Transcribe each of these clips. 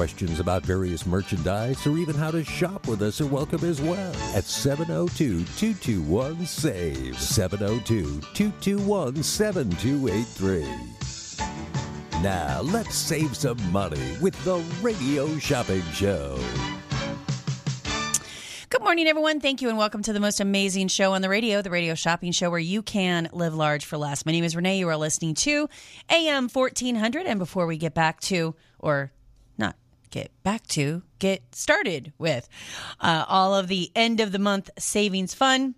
Questions about various merchandise or even how to shop with us are welcome as well at 702 221 SAVE. 702 221 7283. Now, let's save some money with the Radio Shopping Show. Good morning, everyone. Thank you, and welcome to the most amazing show on the radio, the Radio Shopping Show, where you can live large for less. My name is Renee. You are listening to AM 1400. And before we get back to, or get back to, get started with uh, all of the end of the month savings fun.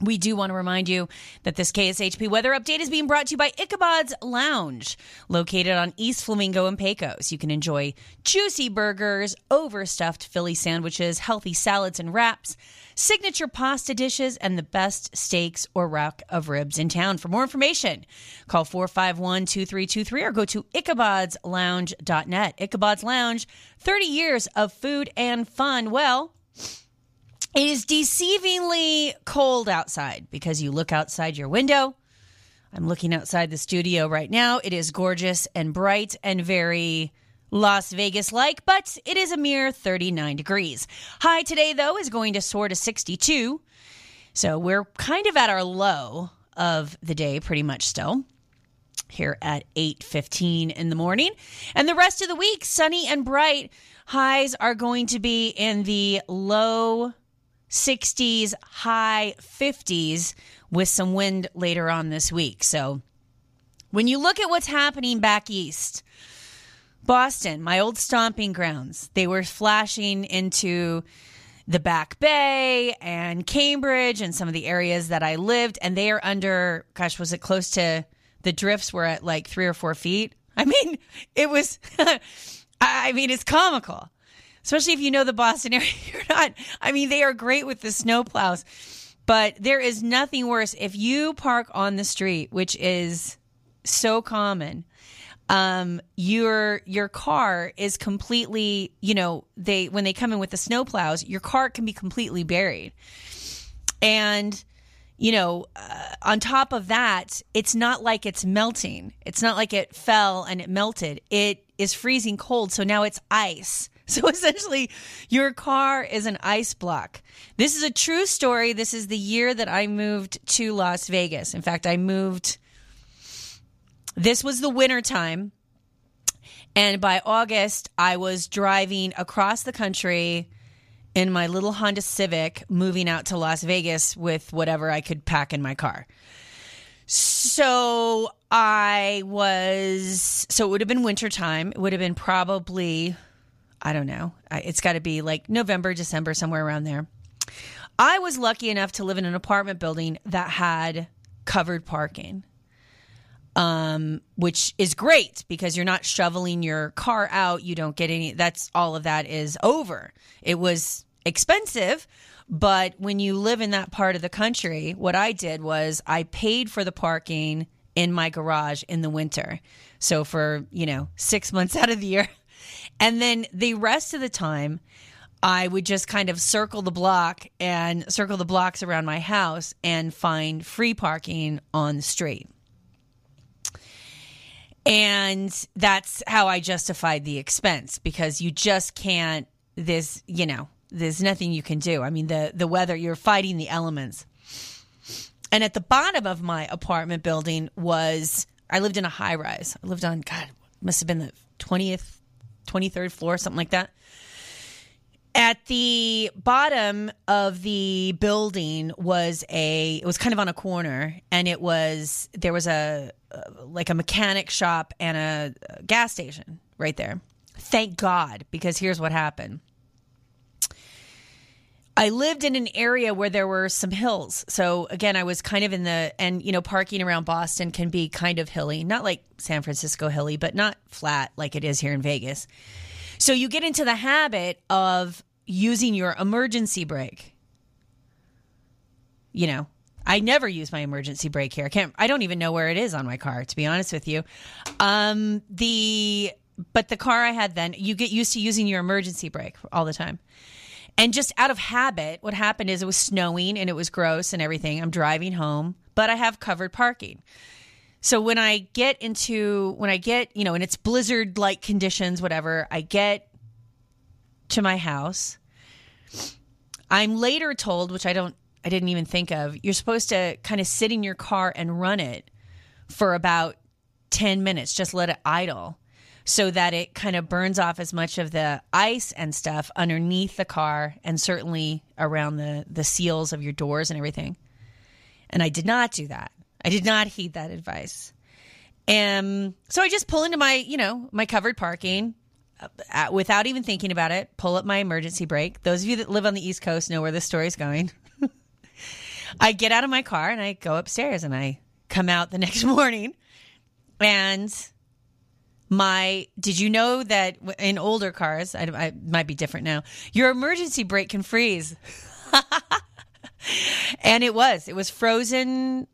We do want to remind you that this KSHP weather update is being brought to you by Ichabod's Lounge, located on East Flamingo and Pecos. You can enjoy juicy burgers, overstuffed Philly sandwiches, healthy salads and wraps, signature pasta dishes, and the best steaks or rack of ribs in town. For more information, call 451 2323 or go to ichabodslounge.net. Ichabod's Lounge, 30 years of food and fun. Well, it is deceivingly cold outside because you look outside your window. I'm looking outside the studio right now. It is gorgeous and bright and very Las Vegas like, but it is a mere 39 degrees. High today, though, is going to soar to 62. So we're kind of at our low of the day, pretty much still here at 8:15 in the morning. And the rest of the week sunny and bright. Highs are going to be in the low 60s, high 50s with some wind later on this week. So when you look at what's happening back east, Boston, my old stomping grounds, they were flashing into the Back Bay and Cambridge and some of the areas that I lived, and they are under, gosh, was it close to the drifts were at like three or four feet? I mean, it was, I mean, it's comical especially if you know the Boston area. You're not, I mean, they are great with the snow plows, but there is nothing worse if you park on the street, which is so common. Um, your your car is completely, you know, they when they come in with the snow plows, your car can be completely buried, and you know, uh, on top of that, it's not like it's melting. It's not like it fell and it melted. It is freezing cold, so now it's ice. So essentially, your car is an ice block. This is a true story. This is the year that I moved to Las Vegas. In fact, I moved, this was the winter time. And by August, I was driving across the country in my little Honda Civic, moving out to Las Vegas with whatever I could pack in my car. So I was, so it would have been wintertime. It would have been probably I don't know. It's got to be like November, December, somewhere around there. I was lucky enough to live in an apartment building that had covered parking, um, which is great because you're not shoveling your car out. You don't get any, that's all of that is over. It was expensive, but when you live in that part of the country, what I did was I paid for the parking in my garage in the winter. So for, you know, six months out of the year, and then the rest of the time, I would just kind of circle the block and circle the blocks around my house and find free parking on the street. And that's how I justified the expense because you just can't, this, you know, there's nothing you can do. I mean, the, the weather, you're fighting the elements. And at the bottom of my apartment building was, I lived in a high rise. I lived on, God, must have been the 20th 23rd floor, something like that. At the bottom of the building was a it was kind of on a corner and it was there was a uh, like a mechanic shop and a, a gas station right there. Thank God because here's what happened. I lived in an area where there were some hills. So again, I was kind of in the and you know parking around Boston can be kind of hilly, not like San Francisco hilly, but not flat like it is here in Vegas. So you get into the habit of using your emergency brake. You know, I never use my emergency brake here. I can't I don't even know where it is on my car to be honest with you. Um the but the car I had then, you get used to using your emergency brake all the time. And just out of habit, what happened is it was snowing and it was gross and everything. I'm driving home, but I have covered parking. So when I get into, when I get, you know, and it's blizzard like conditions, whatever, I get to my house. I'm later told, which I don't, I didn't even think of, you're supposed to kind of sit in your car and run it for about 10 minutes, just let it idle so that it kind of burns off as much of the ice and stuff underneath the car and certainly around the the seals of your doors and everything. And I did not do that. I did not heed that advice. And so I just pull into my, you know, my covered parking Uh, without even thinking about it, pull up my emergency brake. Those of you that live on the East Coast know where this story's going. I get out of my car and I go upstairs and I come out the next morning and my did you know that in older cars I, I might be different now your emergency brake can freeze and it was it was frozen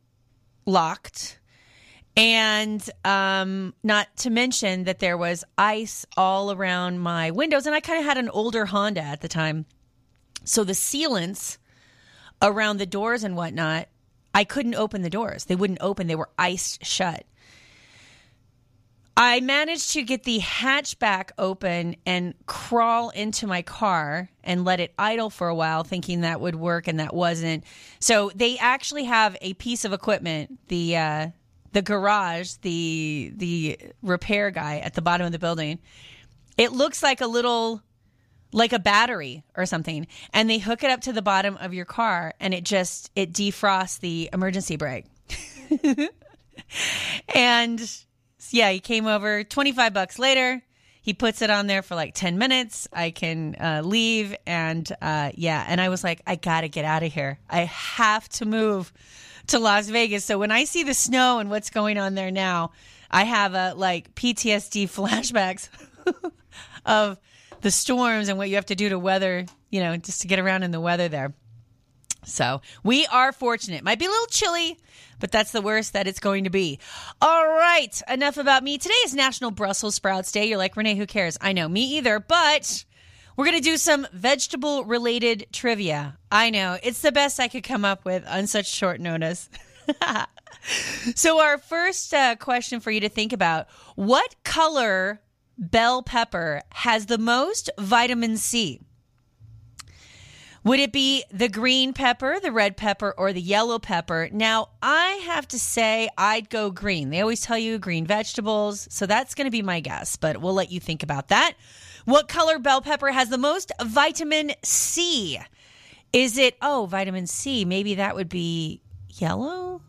locked and um, not to mention that there was ice all around my windows. And i kind of had an older honda at the time. So the sealants around the doors and whatnot i couldn't open the doors. They wouldn't open. They were iced shut. I managed to get the hatchback open and crawl into my car and let it idle for a while, thinking that would work, and that wasn't. So they actually have a piece of equipment, the uh, the garage, the the repair guy at the bottom of the building. It looks like a little like a battery or something and they hook it up to the bottom of your car and it just it defrosts the emergency brake and yeah, he came over 25 bucks later. He puts it on there for like 10 minutes. I can uh, leave. And uh, yeah, and I was like, I got to get out of here. I have to move to Las Vegas. So when I see the snow and what's going on there now, I have a like PTSD flashbacks of the storms and what you have to do to weather, you know, just to get around in the weather there. So we are fortunate. Might be a little chilly, but that's the worst that it's going to be. All right, enough about me. Today is National Brussels Sprouts Day. You're like, Renee, who cares? I know, me either, but we're going to do some vegetable related trivia. I know, it's the best I could come up with on such short notice. so, our first uh, question for you to think about what color bell pepper has the most vitamin C? Would it be the green pepper, the red pepper, or the yellow pepper? Now, I have to say I'd go green. They always tell you green vegetables, so that's going to be my guess, but we'll let you think about that. What color bell pepper has the most vitamin C? Is it, oh, vitamin C? Maybe that would be yellow?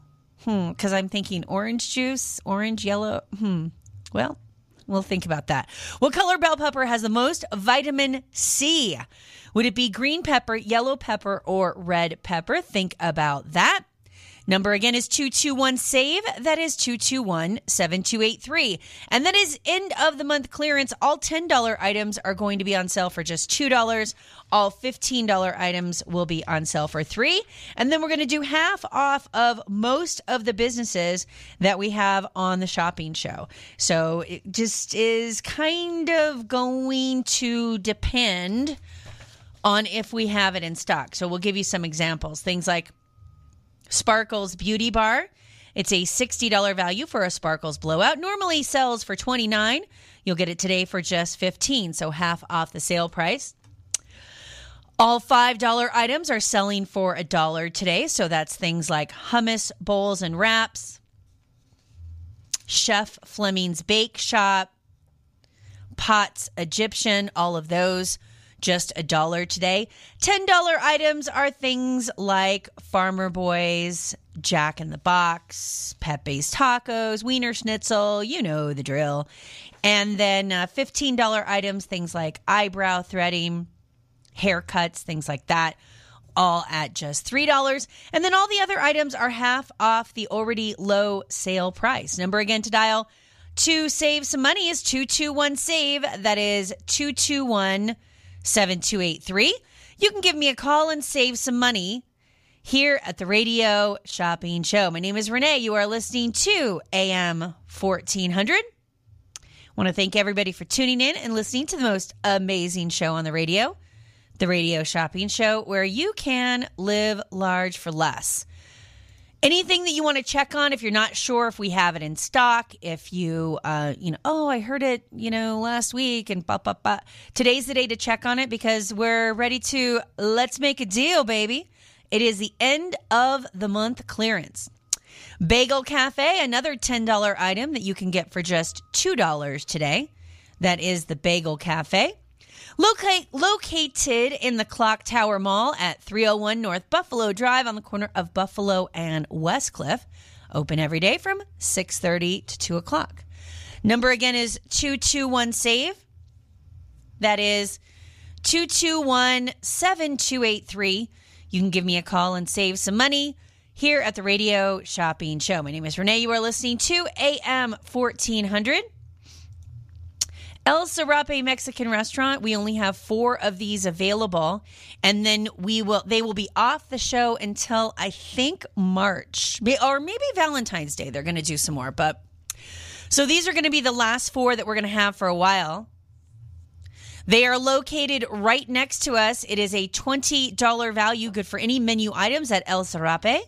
Hmm, because I'm thinking orange juice, orange, yellow. Hmm. Well, we'll think about that. What color bell pepper has the most vitamin C? Would it be green pepper, yellow pepper, or red pepper? Think about that. Number again is 221 SAVE. That is 221 7283. And that is end of the month clearance. All $10 items are going to be on sale for just $2. All $15 items will be on sale for 3 And then we're going to do half off of most of the businesses that we have on the shopping show. So it just is kind of going to depend on if we have it in stock. So we'll give you some examples. Things like Sparkles Beauty Bar. It's a $60 value for a Sparkles blowout. Normally sells for 29. You'll get it today for just 15, so half off the sale price. All $5 items are selling for a dollar today, so that's things like hummus bowls and wraps, Chef Fleming's Bake Shop, Pots Egyptian, all of those just a dollar today. $10 items are things like Farmer Boys, Jack in the Box, Pepe's Tacos, Wiener Schnitzel, you know the drill. And then uh, $15 items, things like eyebrow threading, haircuts, things like that, all at just $3. And then all the other items are half off the already low sale price. Number again to dial to save some money is 221 SAVE. That is 221 7283. You can give me a call and save some money here at the Radio Shopping Show. My name is Renee. You are listening to AM 1400. Want to thank everybody for tuning in and listening to the most amazing show on the radio, the Radio Shopping Show, where you can live large for less. Anything that you want to check on if you're not sure if we have it in stock, if you, uh, you know, oh, I heard it, you know, last week and ba ba ba. Today's the day to check on it because we're ready to let's make a deal, baby. It is the end of the month clearance. Bagel Cafe, another $10 item that you can get for just $2 today. That is the Bagel Cafe. Locate, located in the Clock Tower Mall at 301 North Buffalo Drive on the corner of Buffalo and Westcliff. Open every day from 6.30 to 2 o'clock. Number again is 221-SAVE. That is 221-7283. You can give me a call and save some money here at the Radio Shopping Show. My name is Renee. You are listening to AM 1400. El Serape Mexican restaurant. We only have four of these available, and then we will. They will be off the show until I think March, or maybe Valentine's Day. They're going to do some more, but so these are going to be the last four that we're going to have for a while. They are located right next to us. It is a $20 value, good for any menu items at El Serape.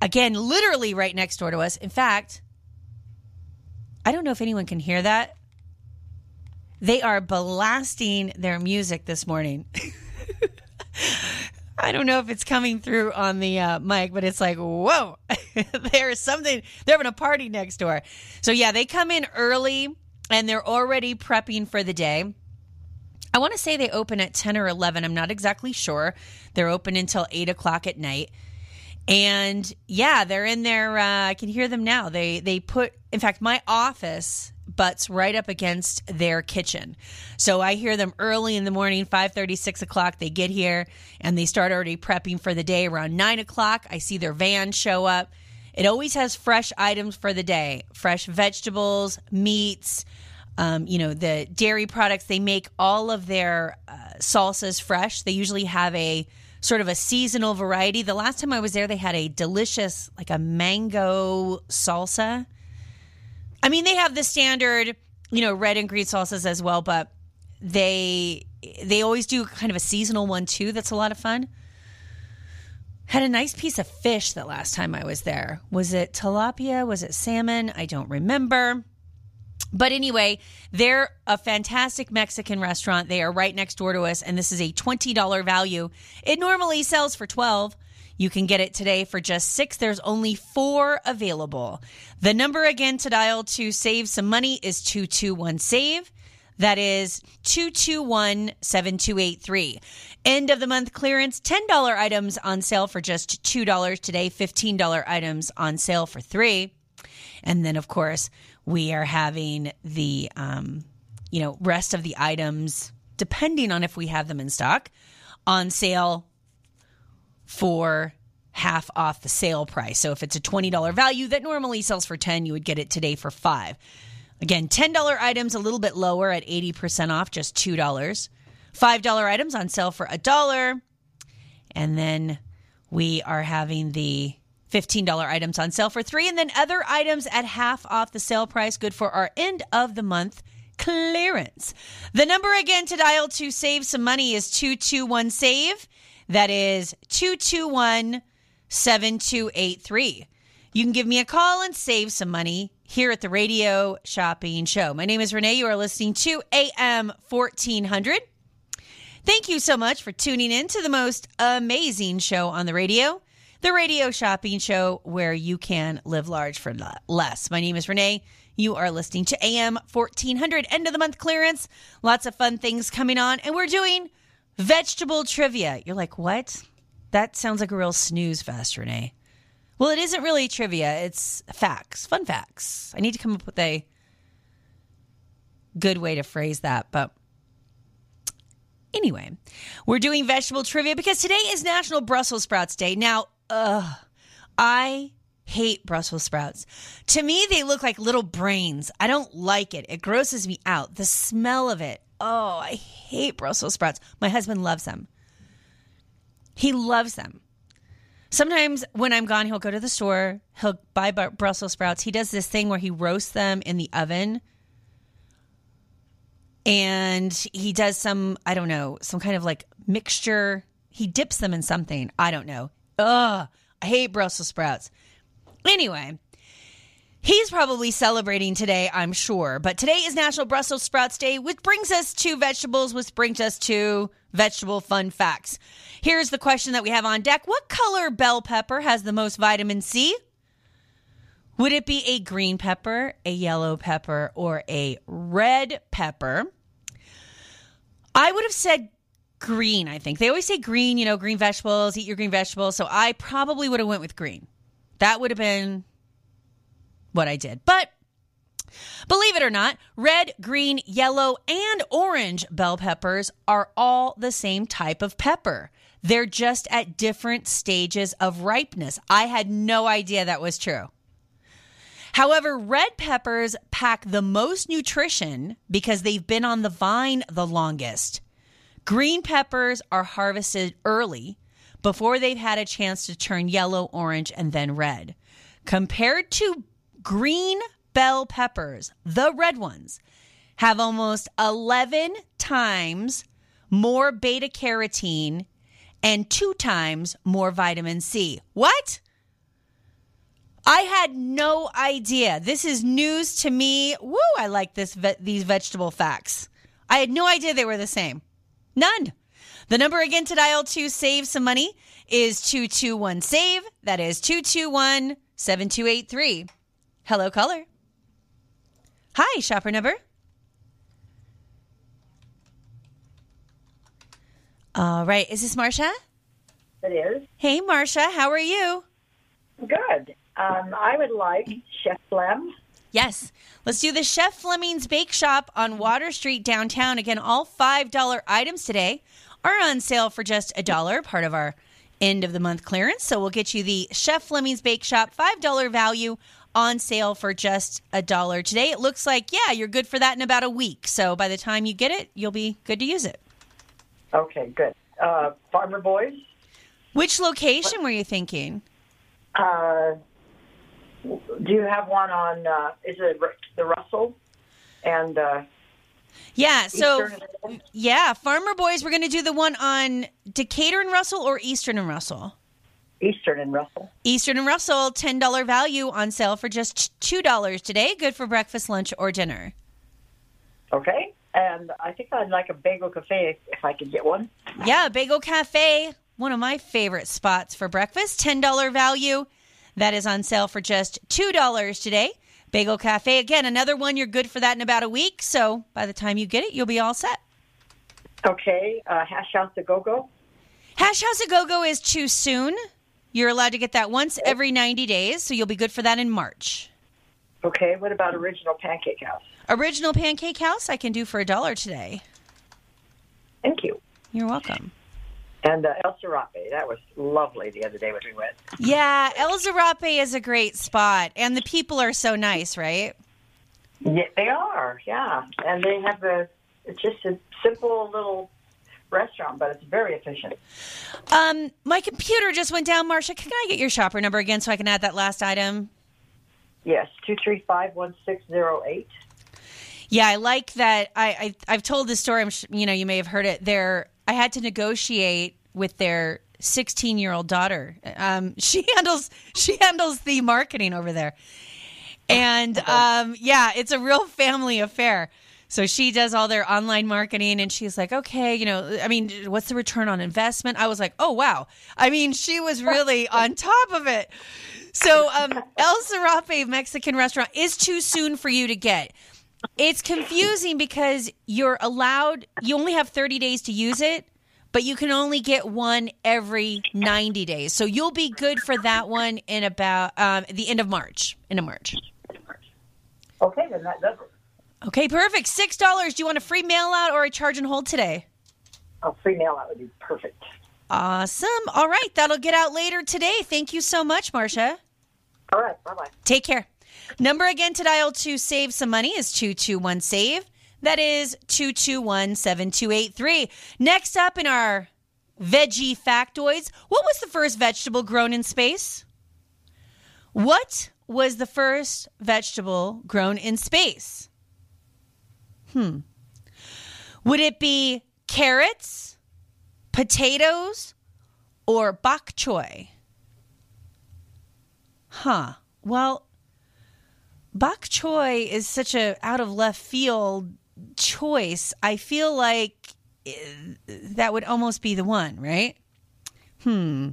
Again, literally right next door to us. In fact, I don't know if anyone can hear that. They are blasting their music this morning. I don't know if it's coming through on the uh, mic, but it's like, whoa, there's something. They're having a party next door. So, yeah, they come in early and they're already prepping for the day. I want to say they open at 10 or 11. I'm not exactly sure. They're open until 8 o'clock at night. And yeah, they're in there. Uh, I can hear them now. They they put, in fact, my office butts right up against their kitchen. So I hear them early in the morning, 5 30, 6 o'clock. They get here and they start already prepping for the day around 9 o'clock. I see their van show up. It always has fresh items for the day fresh vegetables, meats, um, you know, the dairy products. They make all of their uh, salsas fresh. They usually have a sort of a seasonal variety. The last time I was there, they had a delicious, like a mango salsa. I mean, they have the standard, you know, red and green salsas as well, but they they always do kind of a seasonal one too. That's a lot of fun. Had a nice piece of fish the last time I was there. Was it tilapia? Was it salmon? I don't remember. But anyway, they're a fantastic Mexican restaurant. They are right next door to us, and this is a $20 value. It normally sells for 12 You can get it today for just six. There's only four available. The number again to dial to save some money is 221 SAVE. That is 221 7283. End of the month clearance $10 items on sale for just $2 today, $15 items on sale for 3 And then, of course, we are having the um, you know rest of the items depending on if we have them in stock on sale for half off the sale price. So if it's a $20 value that normally sells for 10 you would get it today for 5 again $10 items a little bit lower at 80% off just $2 $5 items on sale for a dollar. And then we are having the $15 items on sale for three, and then other items at half off the sale price, good for our end of the month clearance. The number again to dial to save some money is 221 SAVE. That is 221 7283. You can give me a call and save some money here at the Radio Shopping Show. My name is Renee. You are listening to AM 1400. Thank you so much for tuning in to the most amazing show on the radio the radio shopping show where you can live large for less. My name is Renee. You are listening to AM 1400, end of the month clearance. Lots of fun things coming on, and we're doing vegetable trivia. You're like, what? That sounds like a real snooze fest, Renee. Well, it isn't really trivia, it's facts, fun facts. I need to come up with a good way to phrase that, but anyway, we're doing vegetable trivia because today is National Brussels Sprouts Day. Now, ugh, I hate Brussels sprouts. To me, they look like little brains. I don't like it. It grosses me out. The smell of it. Oh, I hate Brussels sprouts. My husband loves them. He loves them. Sometimes when I'm gone, he'll go to the store, he'll buy Brussels sprouts. He does this thing where he roasts them in the oven. And he does some, I don't know, some kind of like mixture. He dips them in something. I don't know. Ugh, I hate Brussels sprouts. Anyway, He's probably celebrating today, I'm sure. But today is National Brussels Sprouts Day, which brings us to vegetables, which brings us to vegetable fun facts. Here's the question that we have on deck What color bell pepper has the most vitamin C? Would it be a green pepper, a yellow pepper, or a red pepper? I would have said green, I think. They always say green, you know, green vegetables, eat your green vegetables. So I probably would have went with green. That would have been what I did. But believe it or not, red, green, yellow, and orange bell peppers are all the same type of pepper. They're just at different stages of ripeness. I had no idea that was true. However, red peppers pack the most nutrition because they've been on the vine the longest. Green peppers are harvested early before they've had a chance to turn yellow, orange, and then red. Compared to green bell peppers, the red ones, have almost 11 times more beta carotene and two times more vitamin C. What? I had no idea. This is news to me. Woo, I like this ve- these vegetable facts. I had no idea they were the same. None. The number again to dial to save some money is 221 save. That is 221 7283. Hello, caller. Hi, shopper number. All right. Is this Marcia? It is. Hey, Marcia. How are you? Good. Um, I would like Chef Flem. Yes. Let's do the Chef Fleming's Bake Shop on Water Street downtown. Again, all $5 items today are on sale for just a dollar, part of our end of the month clearance. So we'll get you the Chef Fleming's Bake Shop $5 value on sale for just a dollar today. It looks like, yeah, you're good for that in about a week. So by the time you get it, you'll be good to use it. Okay, good. Uh, Farmer Boys. Which location were you thinking? Uh, do you have one on? Uh, is it the Russell and? Uh, yeah. So yeah, Farmer Boys. We're going to do the one on Decatur and Russell or Eastern and Russell. Eastern and Russell. Eastern and Russell, ten dollar value on sale for just two dollars today. Good for breakfast, lunch, or dinner. Okay, and I think I'd like a bagel cafe if I could get one. Yeah, bagel cafe, one of my favorite spots for breakfast. Ten dollar value. That is on sale for just two dollars today. Bagel Cafe again, another one. You're good for that in about a week. So by the time you get it, you'll be all set. Okay, uh, Hash House a Go Go. Hash House a Go Go is too soon. You're allowed to get that once every 90 days, so you'll be good for that in March. Okay, what about Original Pancake House? Original Pancake House, I can do for a dollar today. Thank you. You're welcome. And uh, El Serape, that was lovely the other day when we went. Yeah, El Serape is a great spot, and the people are so nice, right? Yeah, they are. Yeah, and they have a it's just a simple little restaurant, but it's very efficient. Um, my computer just went down, Marcia. Can I get your shopper number again so I can add that last item? Yes, two three five one six zero eight. Yeah, I like that. I, I have told this story. I'm you know you may have heard it. There, I had to negotiate with their 16 year old daughter. Um, she handles she handles the marketing over there, and um, yeah, it's a real family affair. So she does all their online marketing and she's like, okay, you know, I mean, what's the return on investment? I was like, oh, wow. I mean, she was really on top of it. So, um, El Serape Mexican restaurant is too soon for you to get. It's confusing because you're allowed, you only have 30 days to use it, but you can only get one every 90 days. So you'll be good for that one in about um, the end of March. End of March. Okay, then that does it. Okay, perfect. Six dollars. Do you want a free mail out or a charge and hold today? Oh, free mail out would be perfect. Awesome. All right, that'll get out later today. Thank you so much, Marcia. All right, bye bye. Take care. Number again to dial to save some money is 221 save. That is 221 7283. Next up in our veggie factoids, what was the first vegetable grown in space? What was the first vegetable grown in space? Hmm. Would it be carrots, potatoes, or bok choy? Huh. Well, bok choy is such a out of left field choice. I feel like eh, that would almost be the one, right? Hmm.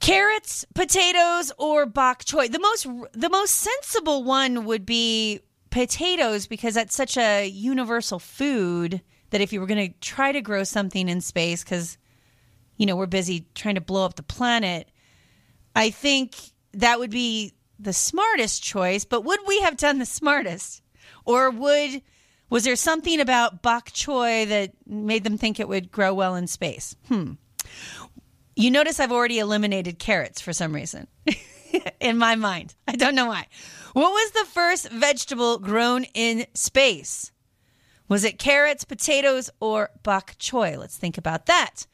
Carrots, potatoes, or bok choy. The most the most sensible one would be potatoes because that's such a universal food that if you were going to try to grow something in space cuz you know, we're busy trying to blow up the planet, I think that would be the smartest choice, but would we have done the smartest? Or would was there something about bok choy that made them think it would grow well in space? Hmm. You notice I've already eliminated carrots for some reason in my mind. I don't know why. What was the first vegetable grown in space? Was it carrots, potatoes, or bok choy? Let's think about that.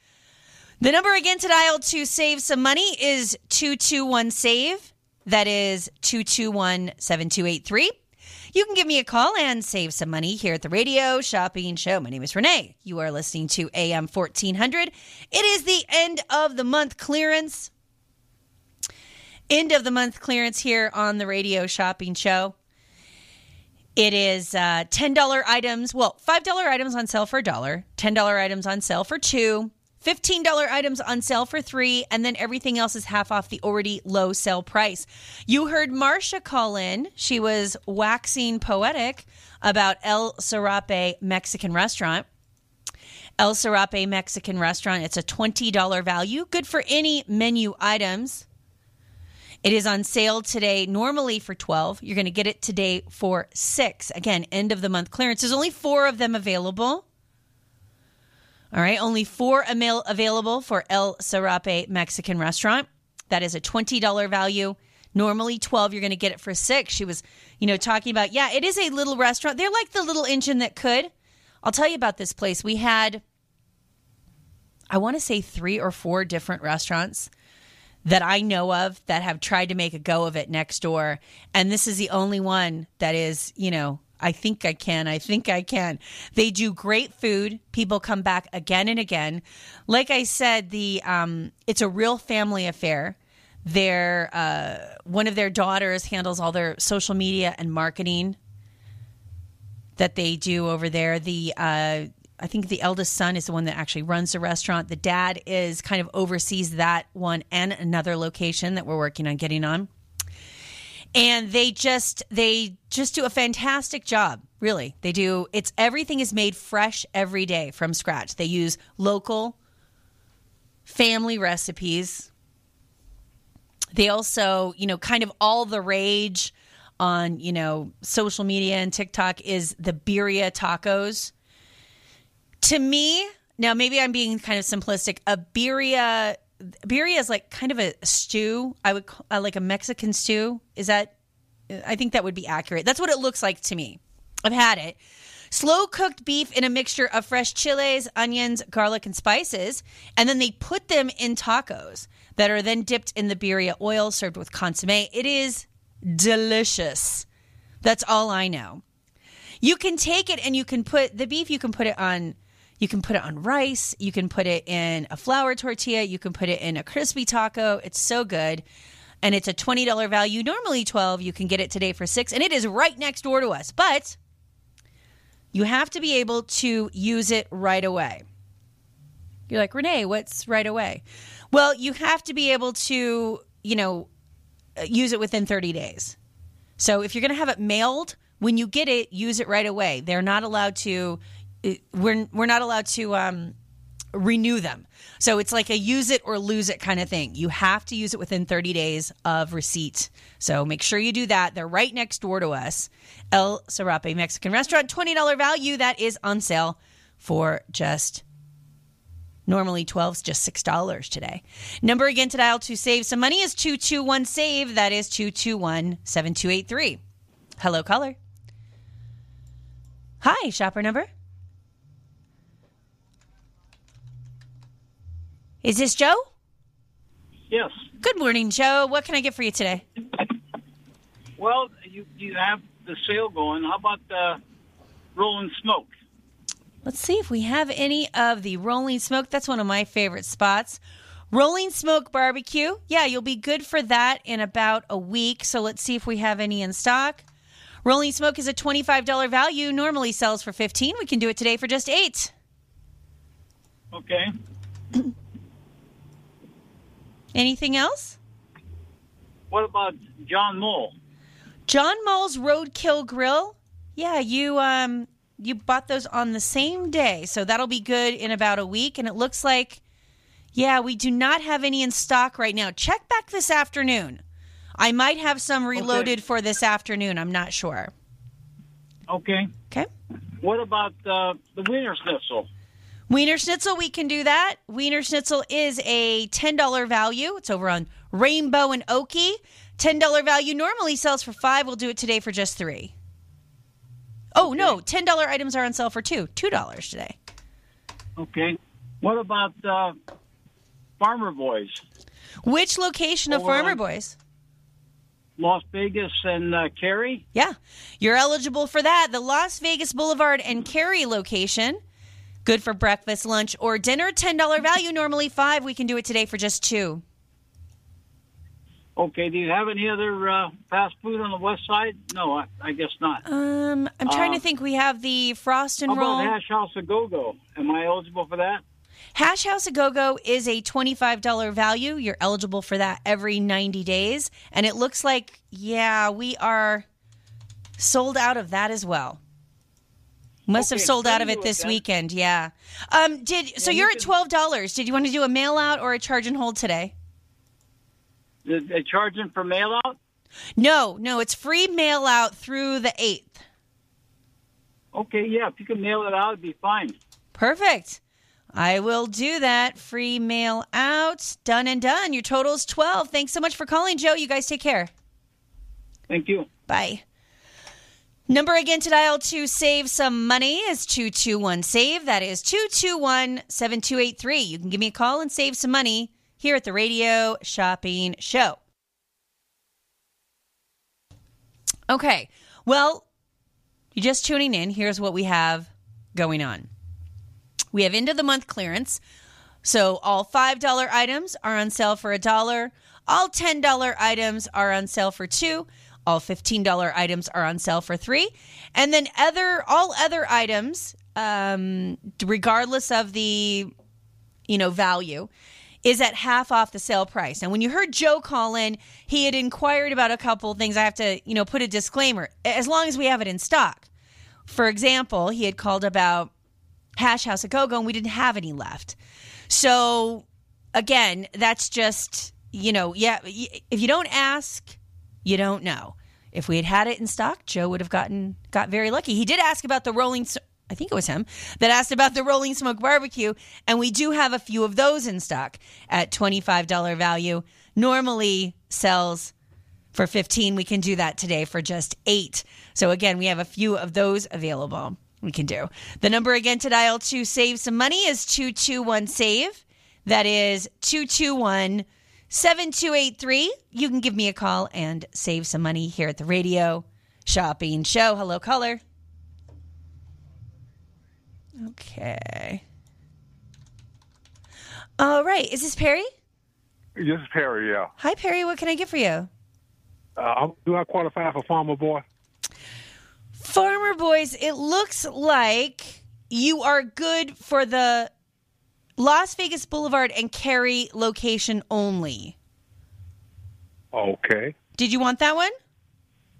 The number again to dial to save some money is 221 SAVE. That is 221 7283. You can give me a call and save some money here at the radio shopping show. My name is Renee. You are listening to AM 1400. It is the end of the month clearance. End of the month clearance here on the radio shopping show. It is uh, $10 items, well, $5 items on sale for a dollar, $10 items on sale for two, $15 items on sale for three, and then everything else is half off the already low sale price. You heard Marcia call in. She was waxing poetic about El Serape Mexican restaurant. El Serape Mexican restaurant, it's a $20 value, good for any menu items. It is on sale today, normally for 12. You're going to get it today for 6. Again, end of the month clearance. There's only 4 of them available. All right, only four amail- available for El Serape Mexican restaurant. That is a $20 value. Normally 12, you're going to get it for 6. She was, you know, talking about, yeah, it is a little restaurant. They're like the little engine that could. I'll tell you about this place. We had I want to say 3 or 4 different restaurants that I know of that have tried to make a go of it next door, and this is the only one that is, you know, I think I can. I think I can. They do great food. People come back again and again. Like I said, the um, it's a real family affair. Their uh, one of their daughters handles all their social media and marketing that they do over there. The uh, I think the eldest son is the one that actually runs the restaurant. The dad is kind of oversees that one and another location that we're working on getting on and they just they just do a fantastic job really. They do it's everything is made fresh every day from scratch. They use local family recipes. They also you know kind of all the rage on you know social media and tiktok is the birria tacos. To me now maybe i'm being kind of simplistic a birria birria is like kind of a stew. I would call, uh, like a Mexican stew. Is that? I think that would be accurate. That's what it looks like to me. I've had it. Slow cooked beef in a mixture of fresh chiles, onions, garlic, and spices, and then they put them in tacos that are then dipped in the birria oil, served with consomme. It is delicious. That's all I know. You can take it and you can put the beef. You can put it on you can put it on rice. You can put it in a flour tortilla. You can put it in a crispy taco. It's so good. And it's a $20 value. Normally 12. You can get it today for 6 and it is right next door to us. But you have to be able to use it right away. You're like, "Renee, what's right away?" Well, you have to be able to you know, uh, use it within 30 days. So if you're going to have it mailed, when you get it, use it right away. They're not allowed to. We're we're not allowed to um, renew them. So it's like a use it or lose it kind of thing. You have to use it within 30 days of receipt. So make sure you do that. They're right next door to us. El Serape Mexican Restaurant, $20 value that is on sale for just normally twelve is just $6 today. Number again to dial to save some money is 221 save. That is 221 7283. Hello, caller. Hi, shopper number. Is this Joe? Yes. Good morning, Joe. What can I get for you today? Well, you you have the sale going. How about the rolling smoke? Let's see if we have any of the Rolling Smoke. That's one of my favorite spots. Rolling Smoke Barbecue. Yeah, you'll be good for that in about a week. So let's see if we have any in stock. Rolling Smoke is a $25 value, normally sells for 15. We can do it today for just 8. Okay. Anything else? What about John Mull? John Mull's Roadkill Grill. Yeah, you um you bought those on the same day, so that'll be good in about a week. And it looks like, yeah, we do not have any in stock right now. Check back this afternoon. I might have some reloaded for this afternoon. I'm not sure. Okay. Okay. What about uh, the Wiener Schnitzel? Wiener Schnitzel, we can do that. Wiener Schnitzel is a $10 value. It's over on Rainbow and Oakey. $10 value normally sells for 5. We'll do it today for just 3. Oh, no, $10 items are on sale for 2. $2 today. Okay. What about uh, Farmer Boys? Which location of Farmer Boys? Las Vegas and uh, Carey? Yeah, you're eligible for that. The Las Vegas Boulevard and Carey location. Good for breakfast, lunch, or dinner. $10 value, normally 5 We can do it today for just 2 Okay. Do you have any other uh, fast food on the west side? No, I, I guess not. Um, I'm trying to Uh, think. We have the Frost and How Roll. about Hash House a Go Go? Am I eligible for that? Hash House a Go Go is a $25 value. You're eligible for that every 90 days. And it looks like, yeah, we are sold out of that as well. Must have sold out of it this weekend, yeah. Um, did so Yeah, you're you at twelve dollars. Did you want to do a mail out or a charge and hold today? They charging for mail out? No, no, it's free mail out through the eighth. Okay, yeah. If you can mail it out, it'd be fine. Perfect. I will do that. Free mail out. Done and done. Your total is twelve. Thanks so much for calling, Joe. You guys take care. Thank you. Bye. Number again to dial to save some money is 221 SAVE. That is 221 7283. You can give me a call and save some money here at the Radio Shopping Show. Okay. Well, you're just tuning in. Here's what we have going on we have end of the month clearance. So all $5 items are on sale for a dollar. All $10 items are on sale for two. All $15 items are on sale for three. And then other all other items, um, regardless of the you know value, is at half off the sale price. And when you heard Joe call in, he had inquired about a couple things. I have to, you know, put a disclaimer. As long as we have it in stock. For example, he had called about Hash House a Go Go and we didn't have any left. So again, that's just, you know, yeah, if you don't ask, you don't know. If we had had it in stock, Joe would have gotten got very lucky. He did ask about the rolling I think it was him that asked about the rolling smoke barbecue and we do have a few of those in stock at $25 value. Normally sells for 15 we can do that today for just 8 so again we have a few of those available we can do the number again to dial to save some money is 221 save that is 221 7283 you can give me a call and save some money here at the radio shopping show. Hello caller. Okay. All right. Is this perry? This is Perry, yeah. hi perry. What can i get for you? Uh, do I qualify for Farmer Boy? Farmer Boys, it looks like you are good for the Las Vegas Boulevard and Carey location only. Okay. Did you want that one?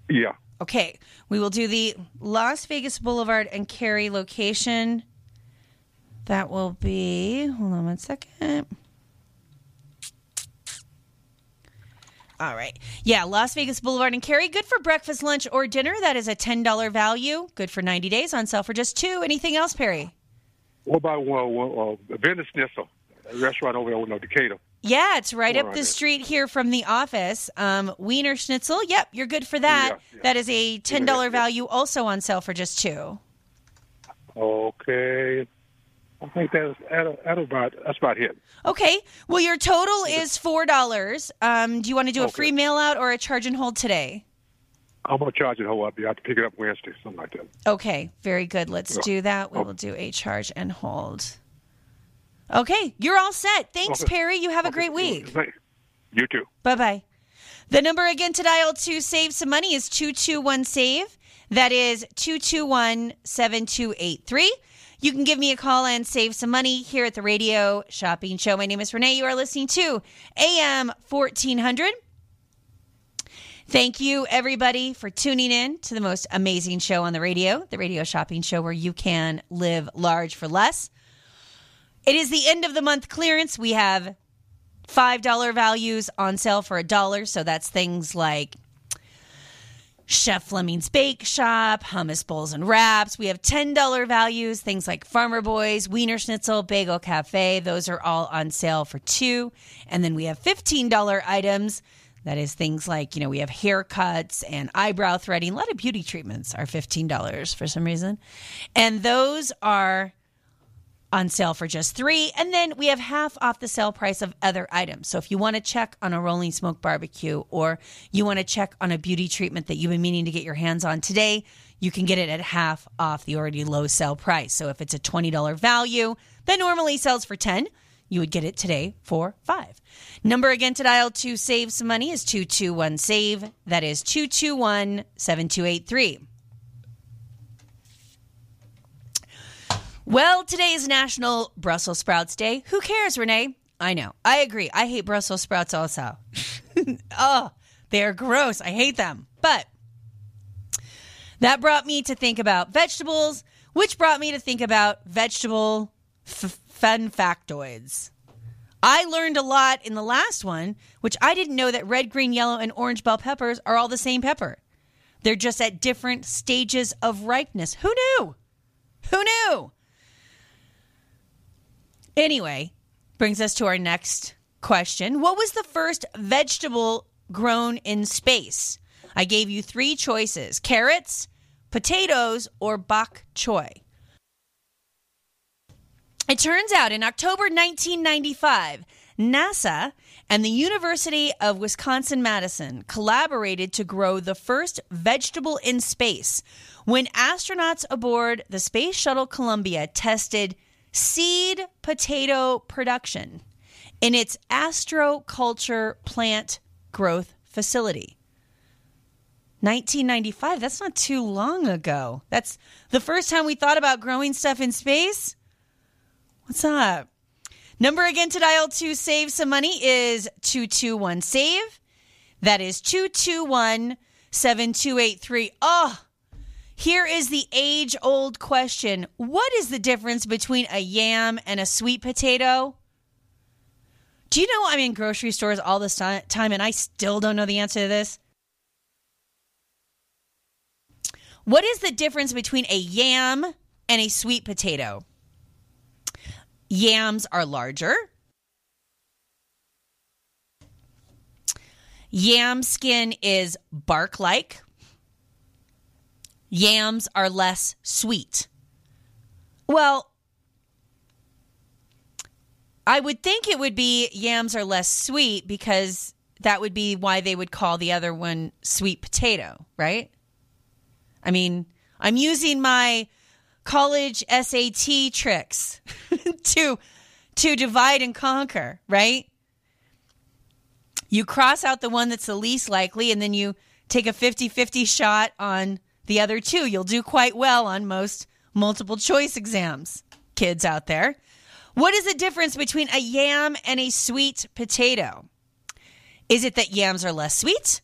Yeah. Okay, we will do the Las Vegas Boulevard and Carey location. That will be, hold on one second. All right. Yeah, Las Vegas Boulevard and Carey. Good for breakfast, lunch, or dinner. That is a $10 value. Good for 90 days on sale for just two. Anything else, Perry? What about one, one uh, Venice Schnitzel, a restaurant over there in Decatur? Yeah, it's right up the street here from the office. Um, Wiener Schnitzel. Yep, you're good for that. Yeah, yeah. That is a $10 Yeah, yeah. value also on sale for just two. Okay. I think that's at, at about that's about it. Okay. Well, your total is four dollars. Um, do you want to do a Okay. free mail out or a charge and hold today? I'm gonna charge it whole up. You have to pick it up Wednesday, something like that. Okay. Very good. Let's Yeah. do that. We Oh. will do a charge and hold. Okay, you're all set. Thanks, Okay. Perry. You have a great week. You too. Bye bye. The number again to dial to save some money is 221 SAVE. That is 221 7283. You can give me a call and save some money here at the radio shopping show. My name is Renee. You are listening to AM 1400. Thank you, everybody, for tuning in to the most amazing show on the radio, the radio shopping show where you can live large for less. It is the end of the month clearance. We have $5 values on sale for a dollar. So that's things like Chef Fleming's Bake Shop, hummus bowls and wraps. We have $10 values, things like Farmer Boys, Wiener Schnitzel, Bagel Cafe. Those are all on sale for two. And then we have $15 items. That is things like, you know, we have haircuts and eyebrow threading. A lot of beauty treatments are $15 for some reason. And those are on sale for just three. And then we have half off the sale price of other items. So if you want to check on a rolling smoke barbecue or you want to check on a beauty treatment that you've been meaning to get your hands on today, you can get it at half off the already low sale price. So if it's a $20 value that normally sells for 10, you would get it today for 5. Number again to dial to save some money is 221 save. That is 221 7283. Well, today is National Brussels Sprouts Day. Who cares, Renee? I know. I agree. I hate Brussels sprouts also. oh, they're gross. I hate them. But that brought me to think about vegetables, which brought me to think about vegetable fun factoids. I learned a lot in the last one, which I didn't know that red, green, yellow, and orange bell peppers are all the same pepper. They're just at different stages of ripeness. Who knew? Who knew? Anyway, brings us to our next question. What was the first vegetable grown in space? I gave you three choices carrots, potatoes, or bok choy. It turns out in October 1995, NASA and the University of Wisconsin Madison collaborated to grow the first vegetable in space when astronauts aboard the Space Shuttle Columbia tested seed potato production in its astroculture plant growth facility. 1995, that's not too long ago. That's the first time we thought about growing stuff in space. What's up? Number again to dial to save some money is 221 save. That is 221 7283. Oh, here is the age old question What is the difference between a yam and a sweet potato? Do you know I'm in grocery stores all this time and I still don't know the answer to this? What is the difference between a yam and a sweet potato? Yams are larger. Yam skin is bark like. Yams are less sweet. Well, I would think it would be yams are less sweet because that would be why they would call the other one sweet potato, right? I mean, I'm using my college SAT tricks to to divide and conquer, right? You cross out the one that's the least likely and then you take a 50-50 shot on the other two. You'll do quite well on most multiple choice exams, kids out there. What is the difference between a yam and a sweet potato? Is it that yams are less sweet?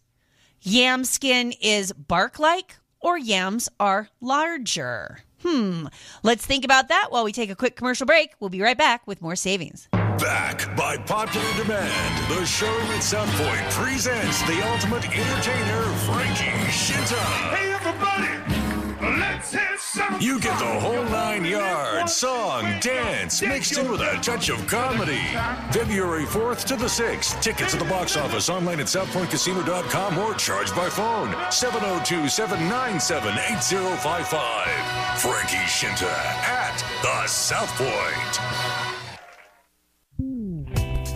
Yam skin is bark like? Or yams are larger? Hmm. Let's think about that while we take a quick commercial break. We'll be right back with more savings. Back by popular demand, the Showroom at South Point presents the ultimate entertainer, Frankie Scinta. Hey, everybody, let's some You get the whole nine yards, song, dance, mixed in with a touch of comedy. February 4th to the 6th. Tickets at the box office, online at southpointcasino.com or charged by phone. 702 797 8055. Frankie Scinta at the South Point.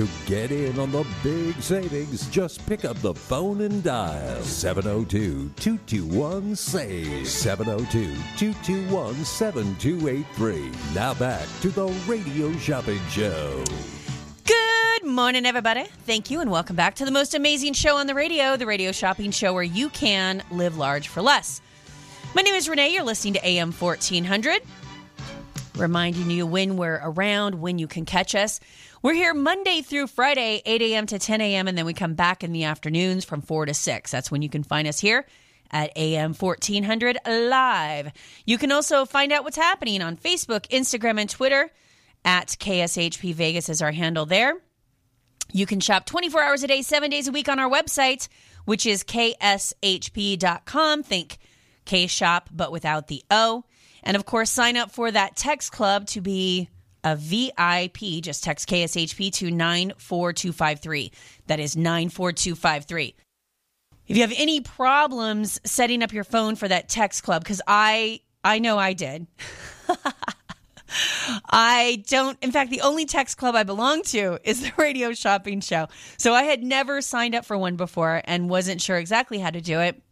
To get in on the big savings, just pick up the phone and dial 702 221 SAVE. 702 221 7283. Now back to the Radio Shopping Show. Good morning, everybody. Thank you, and welcome back to the most amazing show on the radio, the Radio Shopping Show, where you can live large for less. My name is Renee. You're listening to AM 1400. Reminding you when we're around, when you can catch us. We're here Monday through Friday, 8 a.m. to 10 a.m., and then we come back in the afternoons from 4 to 6. That's when you can find us here at AM 1400 Live. You can also find out what's happening on Facebook, Instagram, and Twitter at KSHP Vegas is our handle there. You can shop 24 hours a day, seven days a week on our website, which is kshp.com. Think K shop, but without the O. And of course, sign up for that text club to be a VIP. Just text KSHP to 94253. That is 94253. If you have any problems setting up your phone for that text club, because I I know I did. I don't, in fact, the only text club I belong to is the radio shopping show. So I had never signed up for one before and wasn't sure exactly how to do it.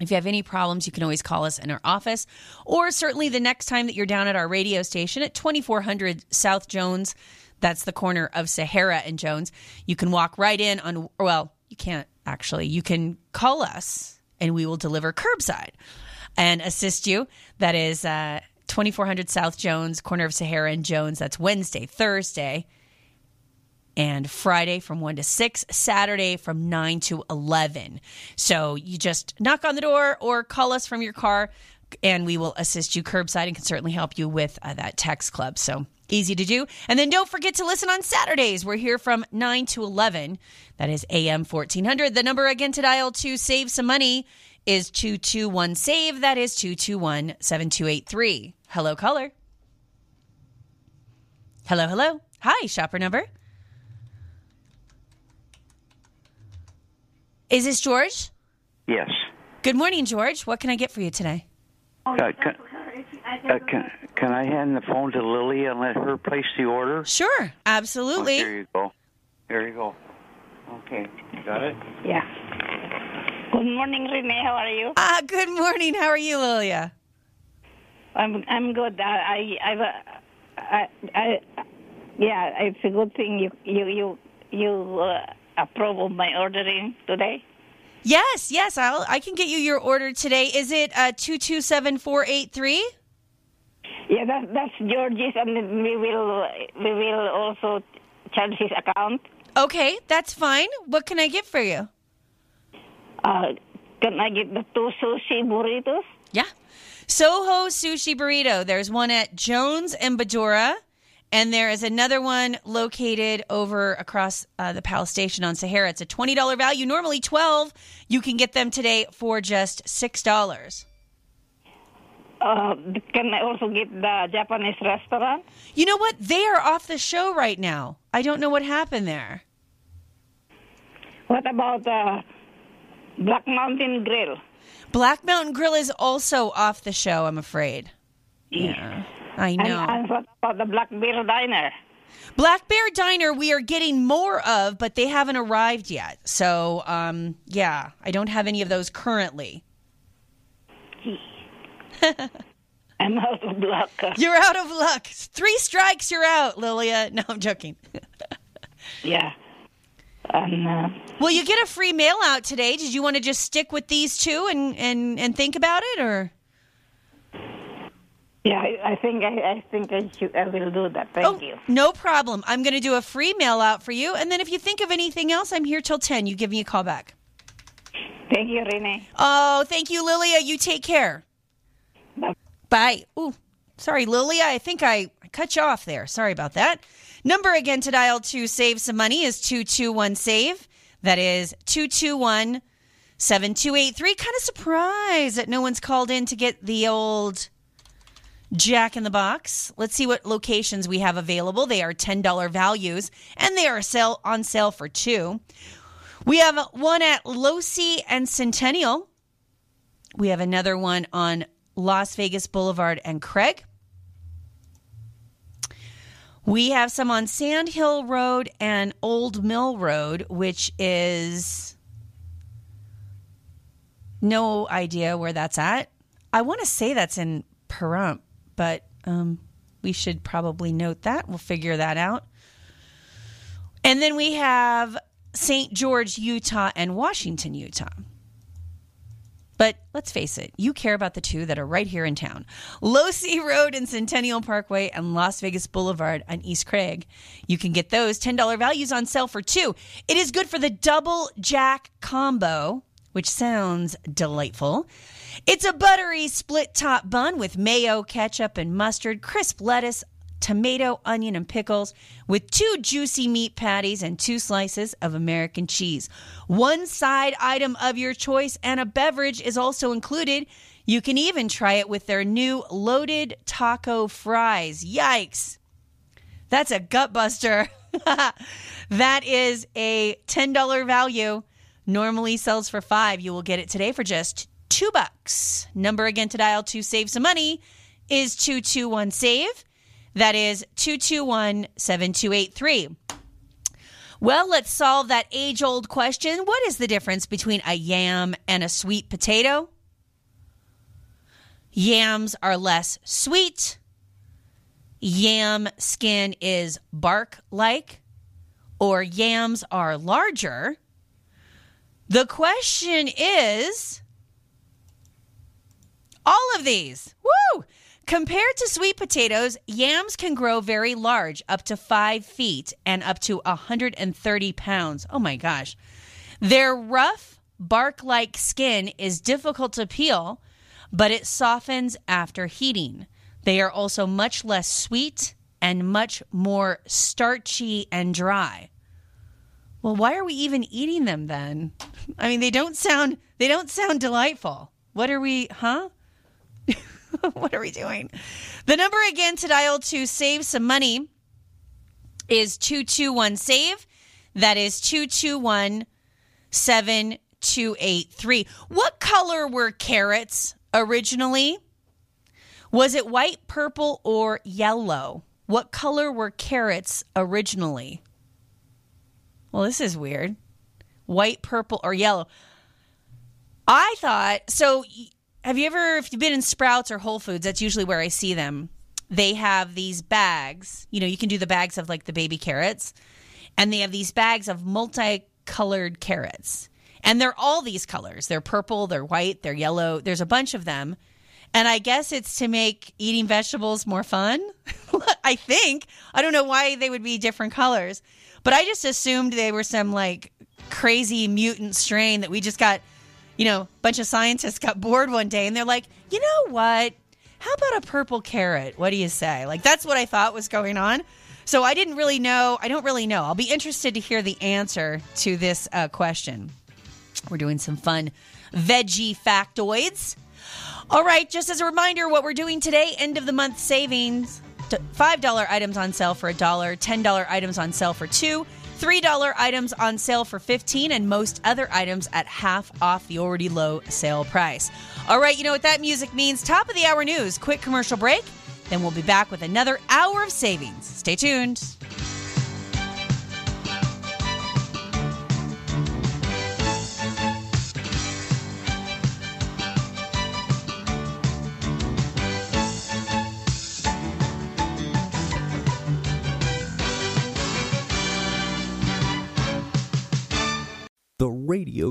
If you have any problems, you can always call us in our office, or certainly the next time that you're down at our radio station at 2400 South Jones. That's the corner of Sahara and Jones. You can walk right in on, well, you can't actually. You can call us and we will deliver curbside and assist you. That is uh, 2400 South Jones, corner of Sahara and Jones. That's Wednesday, Thursday, and Friday from 1 to 6, Saturday from 9 to 11. So you just knock on the door or call us from your car and we will assist you curbside and can certainly help you with uh, that text club. So easy to do. And then don't forget to listen on Saturdays. We're here from 9 to 11. That is AM 1400. The number again to dial to save some money is 221 SAVE. That is 221 7283. Hello, caller. Hello, hello. Hi, shopper number. Is this George? Yes. Good morning, George. What can I get for you today? Uh, can, uh, can, can I hand the phone to Lily and let her place the order? Sure, absolutely. Oh, here you go. Here you go. Okay, got it? Yeah. Good morning, Renee. How are you? Ah, good morning. How are you, Lilia? I'm I'm good. I I I've, uh, I, I yeah. It's a good thing you you you you uh, approve of my ordering today. Yes, yes. I'll I can get you your order today. Is it uh two two seven four eight three? Yeah, that, that's George's, and we will we will also charge his account. Okay, that's fine. What can I get for you? Uh, can I get the two sushi burritos? Yeah. Soho Sushi Burrito. There's one at Jones and Badura, and there is another one located over across uh, the Palace Station on Sahara. It's a twenty dollar value, normally twelve. You can get them today for just six dollars. Uh, can I also get the Japanese restaurant? You know what? They are off the show right now. I don't know what happened there. What about uh, Black Mountain Grill? Black Mountain Grill is also off the show. I'm afraid. Yeah, I know. and what about the Black Bear Diner? Black Bear Diner, we are getting more of, but they haven't arrived yet. So, um, yeah, I don't have any of those currently. I'm out of luck. You're out of luck. Three strikes, you're out, Lilia. No, I'm joking. Yeah. And, uh, Well, you get a free mail out today. Did you want to just stick with these two and, and, and think about it, or? Yeah, I, think I, I think I should. I will do that. Thank oh, you. No problem. I'm going to do a free mail out for you, and then if you think of anything else, I'm here till ten. You give me a call back. Thank you, Renee. Oh, thank you, Lilia. You take care. Bye. Bye. Ooh, sorry, Lilia. I think I cut you off there. Sorry about that. Number again to dial to save some money is 221 SAVE. That is 221 7283. Kind of surprised that no one's called in to get the old Jack in the Box. Let's see what locations we have available. They are $10 values and they are sale on sale for two. We have one at Losee and Centennial. We have another one on Las Vegas Boulevard and Craig. We have some on Sand Hill Road and Old Mill Road, which is no idea where that's at. I want to say that's in Pahrump, but um, we should probably note that. We'll figure that out. And then we have St. George, Utah, and Washington, Utah. But let's face it, you care about the two that are right here in town Losee Road and Centennial Parkway and Las Vegas Boulevard on East Craig. You can get those $10 values on sale for two. It is good for the double jack combo, which sounds delightful. It's a buttery split top bun with mayo, ketchup, and mustard, crisp lettuce, tomato, onion, and pickles, with two juicy meat patties and two slices of American cheese. One side item of your choice and a beverage is also included. You can even try it with their new loaded taco fries. Yikes! That's a gut buster. that is a $10 value. Normally sells for five. You will get it today for just two bucks. Number again to dial to save some money is 221 SAVE. That is 221 7283. Well, let's solve that age old question. What is the difference between a yam and a sweet potato? Yams are less sweet. Yam skin is bark like, or yams are larger. The question is all of these. Woo! Compared to sweet potatoes, yams can grow very large, up to five feet and up to 130 pounds. Oh my gosh. Their rough, bark like skin is difficult to peel, but it softens after heating. They are also much less sweet and much more starchy and dry. Well, why are we even eating them then? I mean, they don't sound they don't sound delightful. What are we, huh? what are we doing? The number again to dial to save some money is 221 save. That is 221 7283. What color were carrots originally? Was it white, purple, or yellow? What color were carrots originally? Well, this is weird. White, purple, or yellow. I thought so. Have you ever, if you've been in Sprouts or Whole Foods, that's usually where I see them. They have these bags. You know, you can do the bags of like the baby carrots, and they have these bags of multicolored carrots. And they're all these colors. They're purple, they're white, they're yellow. There's a bunch of them. And I guess it's to make eating vegetables more fun. I think. I don't know why they would be different colors, but I just assumed they were some like crazy mutant strain that we just got, you know, a bunch of scientists got bored one day and they're like, you know what? How about a purple carrot? What do you say? Like, that's what I thought was going on. So I didn't really know. I don't really know. I'll be interested to hear the answer to this uh, question. We're doing some fun veggie factoids. All right, just as a reminder, what we're doing today, end of the month savings. $5 items on sale for a dollar, $10 items on sale for two, $3 items on sale for 15 and most other items at half off the already low sale price. All right, you know what that music means. Top of the hour news, quick commercial break. Then we'll be back with another hour of savings. Stay tuned.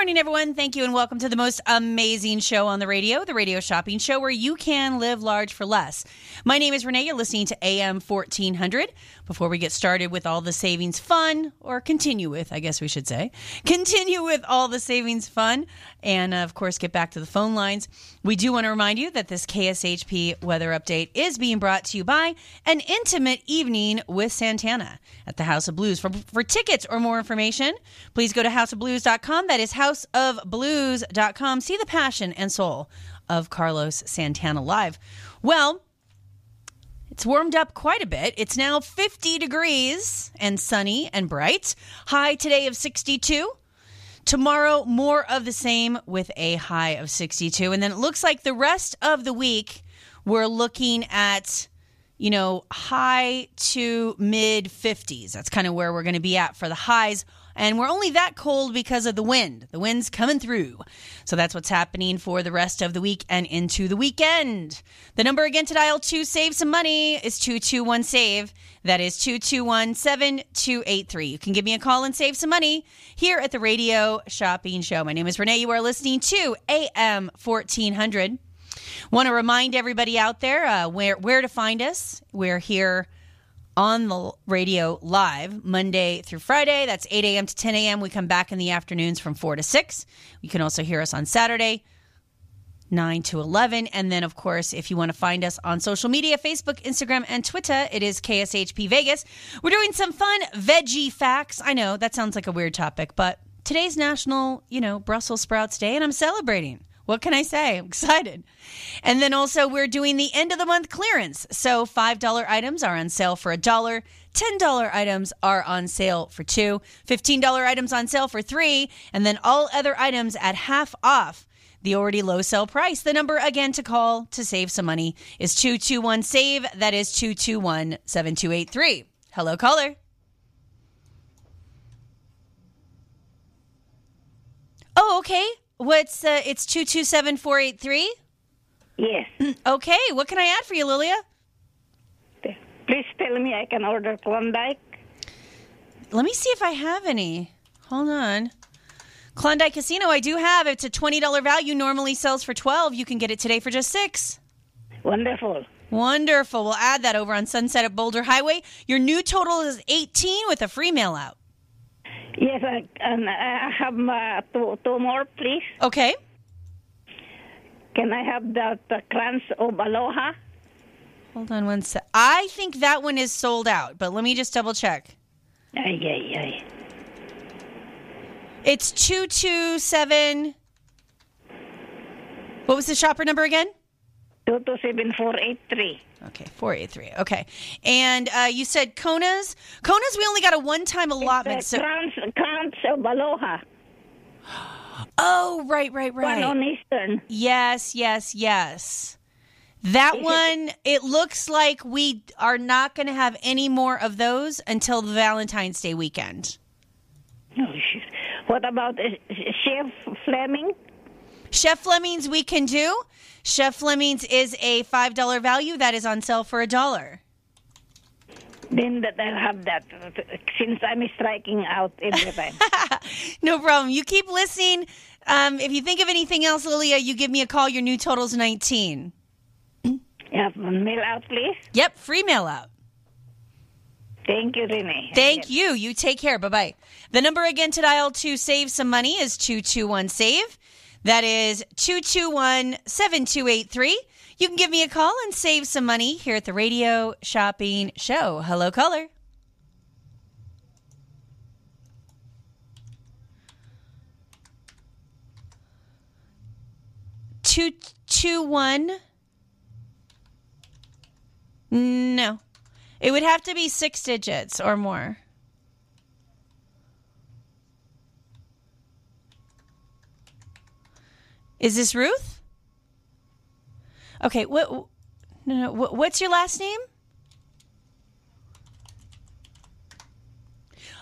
Morning, everyone. Thank you, and welcome to the most amazing show on the radio, the Radio Shopping Show, where you can live large for less. My name is Renee. You're listening to AM 1400. Before we get started with all the savings fun, or continue with, I guess we should say, continue with all the savings fun, and uh, of course, get back to the phone lines. We do want to remind you that this KSHP weather update is being brought to you by an intimate evening with Santana at the House of Blues. For, for tickets or more information, please go to houseofblues.com. That is houseofblues.com. See the passion and soul of Carlos Santana live. Well, it's warmed up quite a bit. It's now 50 degrees and sunny and bright. High today of 62. Tomorrow, more of the same with a high of 62. And then it looks like the rest of the week, we're looking at, you know, high to mid 50s. That's kind of where we're going to be at for the highs. And we're only that cold because of the wind. The wind's coming through. So that's what's happening for the rest of the week and into the weekend. The number again to dial to save some money is 221 SAVE. That is 221 7283. You can give me a call and save some money here at the Radio Shopping Show. My name is Renee. You are listening to AM 1400. Want to remind everybody out there uh, where, where to find us. We're here on the radio live Monday through Friday. That's 8 a.m. to 10 a.m. We come back in the afternoons from 4 to 6. You can also hear us on Saturday, 9 to 11. And then, of course, if you want to find us on social media Facebook, Instagram, and Twitter, it is KSHP Vegas. We're doing some fun veggie facts. I know that sounds like a weird topic, but today's National, you know, Brussels Sprouts Day, and I'm celebrating. What can I say? I'm excited. And then also, we're doing the end of the month clearance. So, $5 items are on sale for a dollar. $10 items are on sale for two. $15 items on sale for three. And then all other items at half off the already low sale price. The number again to call to save some money is 221 SAVE. That is 221 7283. Hello, caller. Oh, okay. What's uh, it's 227 483? Yes. Okay. What can I add for you, Lilia? Please tell me I can order Klondike. Let me see if I have any. Hold on. Klondike Casino, I do have. It's a $20 value, normally sells for 12 You can get it today for just 6 Wonderful. Wonderful. We'll add that over on Sunset at Boulder Highway. Your new total is 18 with a free mail out. Yes, I, and I have uh, two, two more, please. Okay. Can I have the, the crunch of aloha? Hold on one sec. I think that one is sold out, but let me just double check. Ay, ay, ay. It's 227. What was the shopper number again? 227483. Okay, 483. Okay. And uh, you said Kona's? Kona's, we only got a one time allotment. So, crunch, crunch of aloha. Oh, right, right, right. One on Eastern. Yes, yes, yes. That one, it looks like we are not going to have any more of those until the Valentine's Day weekend. Oh, shit. What about uh, Chef Fleming? Chef Fleming's we can do. Chef Fleming's is a $5 value that is on sale for a dollar. Then that I'll have that since I'm striking out every time. No problem. You keep listening. Um, if you think of anything else, Lilia, you give me a call. Your new total's 19. yeah, mail out, please. Yep, free mail out. Thank you, Renee. Thank you. You take care. Bye bye. The number again to dial to save some money is 221 SAVE. That is 221 7283. You can give me a call and save some money here at the Radio Shopping Show. Hello, caller. Two two one. No, it would have to be six digits or more. Is this Ruth? Okay, what? No, no. What, what's your last name?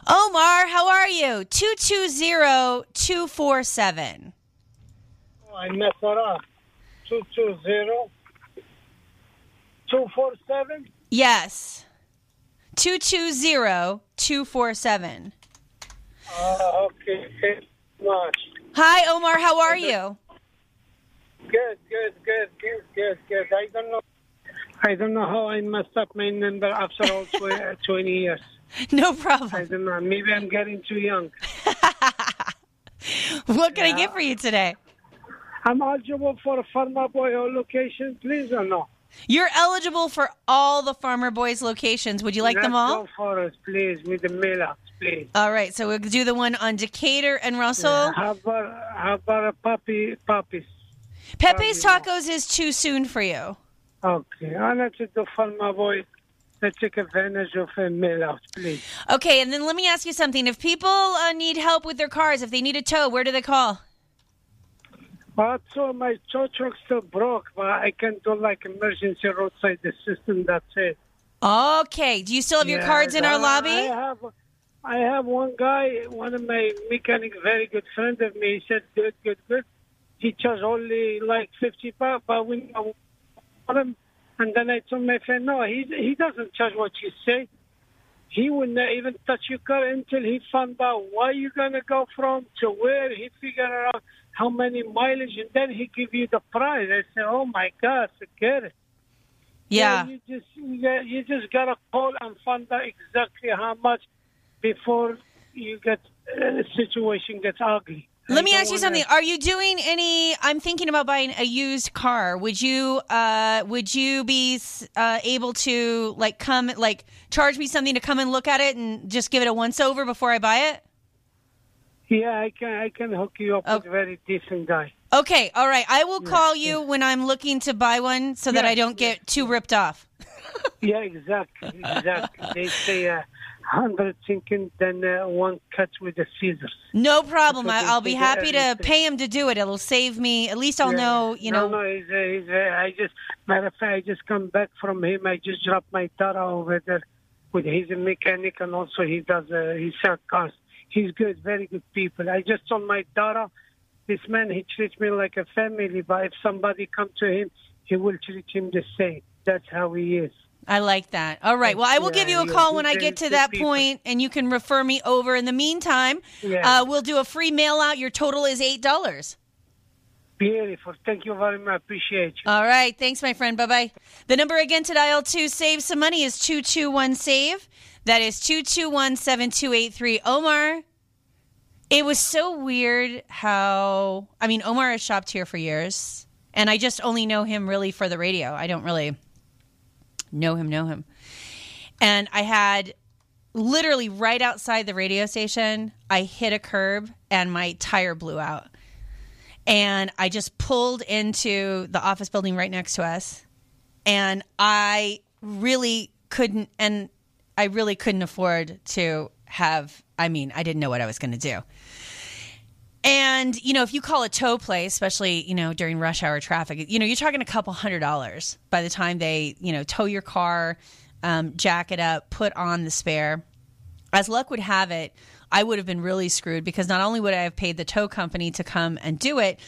Omar, how are you? Two two zero two four seven. Oh, I messed that up. 220 247? Yes. Two two zero two four seven. Uh, okay, thank you much. Hi, Omar. How are you? Good, good, good, good, good, good. I don't know. I don't know how I messed up my number after all tw- uh, 20 years. No problem. I don't know. Maybe I'm getting too young. What can I get for you today? I'm eligible for a Farmer Boy location, please, or no? You're eligible for all the Farmer Boys locations. Would you like them Let's all? Go for us, please, with the mail please. All right, so we'll do the one on Decatur and Russell. Yeah, how about how about a puppy puppies? Pepe's Tacos is too soon for you. Okay, you do Farmer Boy. Let's take advantage of a mail out, please. Okay, and then let me ask you something. If people uh, need help with their cars, if they need a tow, where do they call? But so my tow truck still broke, but I can do like emergency roadside assistance. That's it. Okay. Do you still have your cards in our lobby? I have, I have one guy, one of my mechanic, very good friend of me. He said, "Good, good, good." He charged only like fifty bucks, but we know him. And then I told my friend, "No, he he doesn't charge what you say. He would not even touch your car until he found out where you're gonna go from to where. He figured out how many mileage, and then he give you the price." I said, "Oh my God, forget it." Yeah. So you just you, you just gotta call and find out exactly how much before you get uh, situation gets ugly. Let me ask you something. Are you doing any? I'm thinking about buying a used car. Would you? uh Would you be uh, able to like come like charge me something to come and look at it and just give it a once over before I buy it? Yeah, I can I can hook you up with a very decent guy. Okay, all right. I will call you when I'm looking to buy one so that I don't get too ripped off. Yeah, exactly, exactly. they say uh, hundred thinking, then uh, one cut with the scissors. No problem. I, I'll be happy to pay him to do it. It'll save me. At least I'll know. You know. no, he's, uh, he's, uh, I just matter of fact, I just come back from him. I just dropped my daughter over there with he's a mechanic and also he does uh, he sells cars. He's good, very good people. I just told my daughter, this man he treats me like a family. But if somebody come to him, he will treat him the same. That's how he is. I like that. All right. Well, I will Yeah, give you a call when I get to that point, and you can refer me over. In the meantime, Yeah. uh, we'll do a free mail out. Your total is eight dollars. Beautiful. Thank you very much. Appreciate you. All right. Thanks, my friend. Bye bye. The number again to dial to save some money is 221 SAVE. That is 221 7283. Omar, it was so weird how, I mean, Omar has shopped here for years, and I just only know him really for the radio. I don't really know him, know him. And I had literally right outside the radio station, I hit a curb and my tire blew out and I just pulled into the office building right next to us. And I really couldn't, and I really couldn't afford to have, I mean, I didn't know what I was going to do. And, you know, if you call a tow place, especially, you know, during rush hour traffic, you know, you're talking a couple hundred dollars by the time they, you know, tow your car, um, jack it up, put on the spare. As luck would have it, I would have been really screwed because not only would I have paid the tow company to come and do it,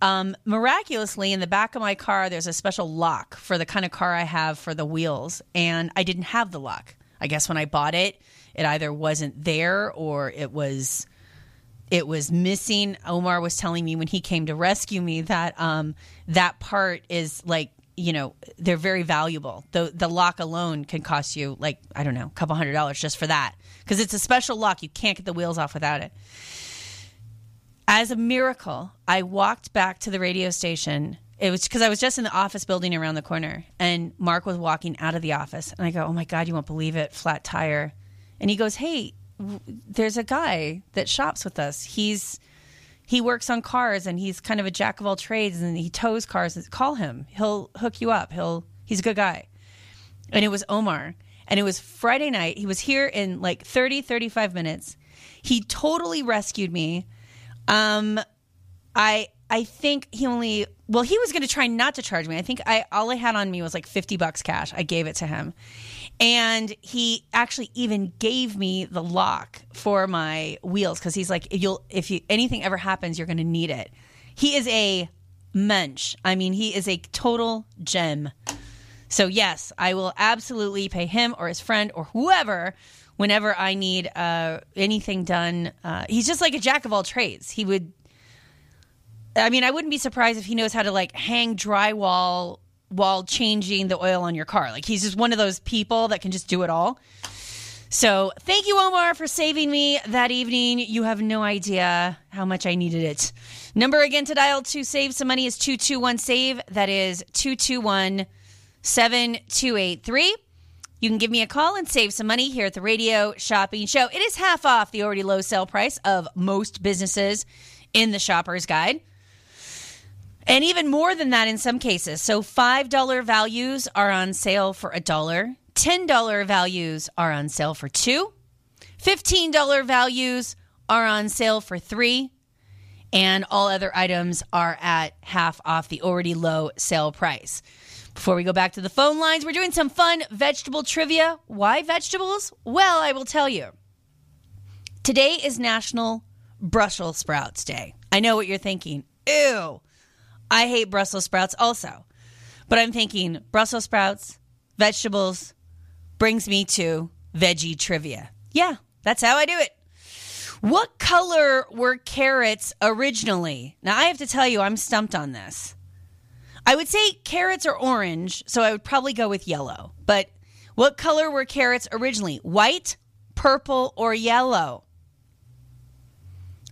um, miraculously in the back of my car, there's a special lock for the kind of car I have for the wheels, and I didn't have the lock. I guess when I bought it, it either wasn't there or it was it was missing. Omar was telling me when he came to rescue me that um, that part is like you know they're very valuable. The the lock alone can cost you like I don't know a couple hundred dollars just for that because it's a special lock. You can't get the wheels off without it. As a miracle, I walked back to the radio station. It was because I was just in the office building around the corner, and Mark was walking out of the office, and I go, "Oh my god, you won't believe it! Flat tire," and he goes, "Hey." There's a guy that shops with us. He's he works on cars and he's kind of a jack of all trades and he tows cars. Call him. He'll hook you up. He'll he's a good guy. And it was Omar. And it was Friday night. He was here in like 30 35 minutes. He totally rescued me. Um I I think he only well he was going to try not to charge me. I think I all I had on me was like 50 bucks cash. I gave it to him. And he actually even gave me the lock for my wheels cuz he's like you'll if you anything ever happens you're going to need it. He is a mensch. I mean, he is a total gem. So yes, I will absolutely pay him or his friend or whoever whenever I need uh, anything done. Uh, he's just like a jack of all trades. He would. I mean, I wouldn't be surprised if he knows how to like hang drywall while changing the oil on your car. Like he's just one of those people that can just do it all. So thank you, Omar, for saving me that evening. You have no idea how much I needed it. Number again to dial to save some money is 221 SAVE. That is 221 7283. You can give me a call and save some money here at the Radio Shopping Show. It is half off the already low sale price of most businesses in the Shopper's Guide. And even more than that in some cases. So $5 values are on sale for a dollar. $10 values are on sale for two. $15 values are on sale for three. And all other items are at half off the already low sale price. Before we go back to the phone lines, we're doing some fun vegetable trivia. Why vegetables? Well, I will tell you. Today is National Brussels Sprouts Day. I know what you're thinking. Ew. I hate Brussels sprouts also. But I'm thinking Brussels sprouts, vegetables, brings me to veggie trivia. Yeah, that's how I do it. What color were carrots originally? Now, I have to tell you, I'm stumped on this. I would say carrots are orange, so I would probably go with yellow. But what color were carrots originally? White, purple, or yellow?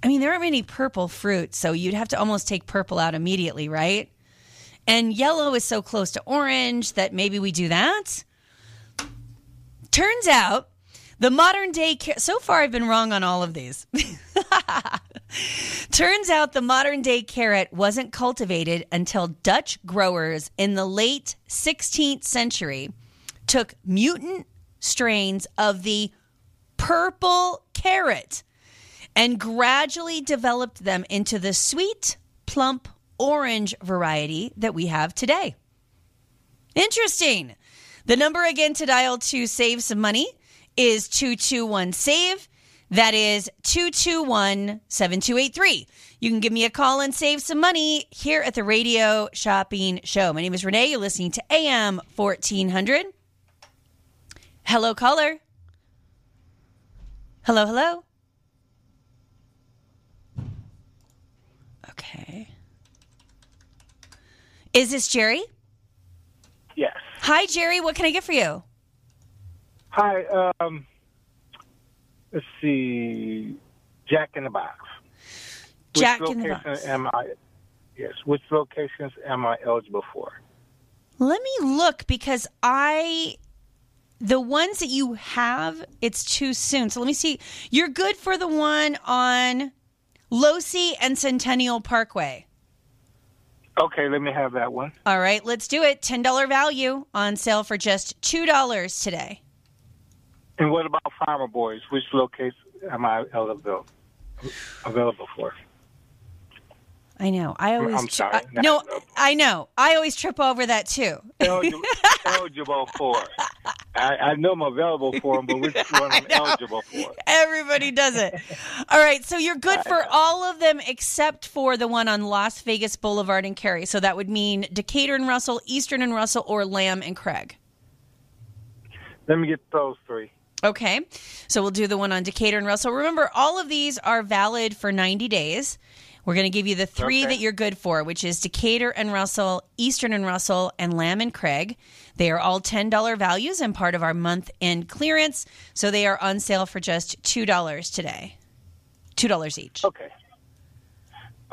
I mean, there aren't many purple fruits, so you'd have to almost take purple out immediately, right? And yellow is so close to orange that maybe we do that. Turns out the modern day, so far I've been wrong on all of these. Turns out the modern day carrot wasn't cultivated until Dutch growers in the late 16th century took mutant strains of the purple carrot and gradually developed them into the sweet, plump orange variety that we have today. Interesting. The number again to dial to save some money is 221 SAVE. That is 221 7283. You can give me a call and save some money here at the Radio Shopping Show. My name is Renee. You're listening to AM 1400. Hello, caller. Hello, hello. Okay. Is this Jerry? Yes. Hi, Jerry. What can I get for you? Hi. Um, let's see. Jack in the Box. Jack which in the Box. Am I? Yes. Which locations am I eligible for? Let me look because I the ones that you have, it's too soon. So let me see. You're good for the one on Losee and Centennial Parkway. Okay, let me have that one. All right, let's do it. $10 value on sale for just $2 today. And what about Farmer Boys? Which location am I eligible available for? I know. I always I'm sorry. I- no, I know. I always trip over that too. eligible, eligible for. I, I know I'm available for them, but which one I'm eligible for? Everybody does it. All right, so you're good for all of them except for the one on Las Vegas Boulevard and Carey. So that would mean Decatur and Russell, Eastern and Russell, or Lamb and Craig. Let me get those three. Okay, so we'll do the one on Decatur and Russell. Remember, all of these are valid for 90 days. We're going to give you the three Okay. that you're good for, which is Decatur and Russell, Eastern and Russell, and Lamb and Craig. They are all $10 values and part of our month end clearance. So they are on sale for just $2 today. $2 each. Okay.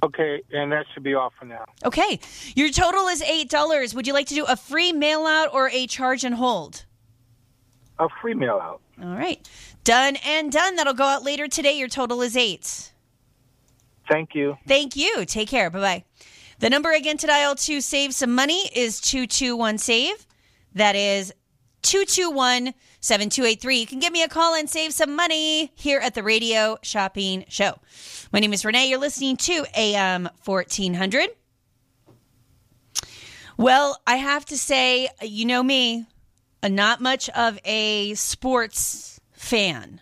Okay, and that should be all for now. Okay, your total is $8. Would you like to do a free mail out or a charge and hold? A free mail out. All right. Done and done. That'll go out later today. Your total is 8. Thank you. Thank you. Take care. Bye bye. The number again to dial to save some money is 221 SAVE. That is 221 7283. You can give me a call and save some money here at the Radio Shopping Show. My name is Renee. You're listening to AM 1400. Well, I have to say, you know me, not much of a sports fan.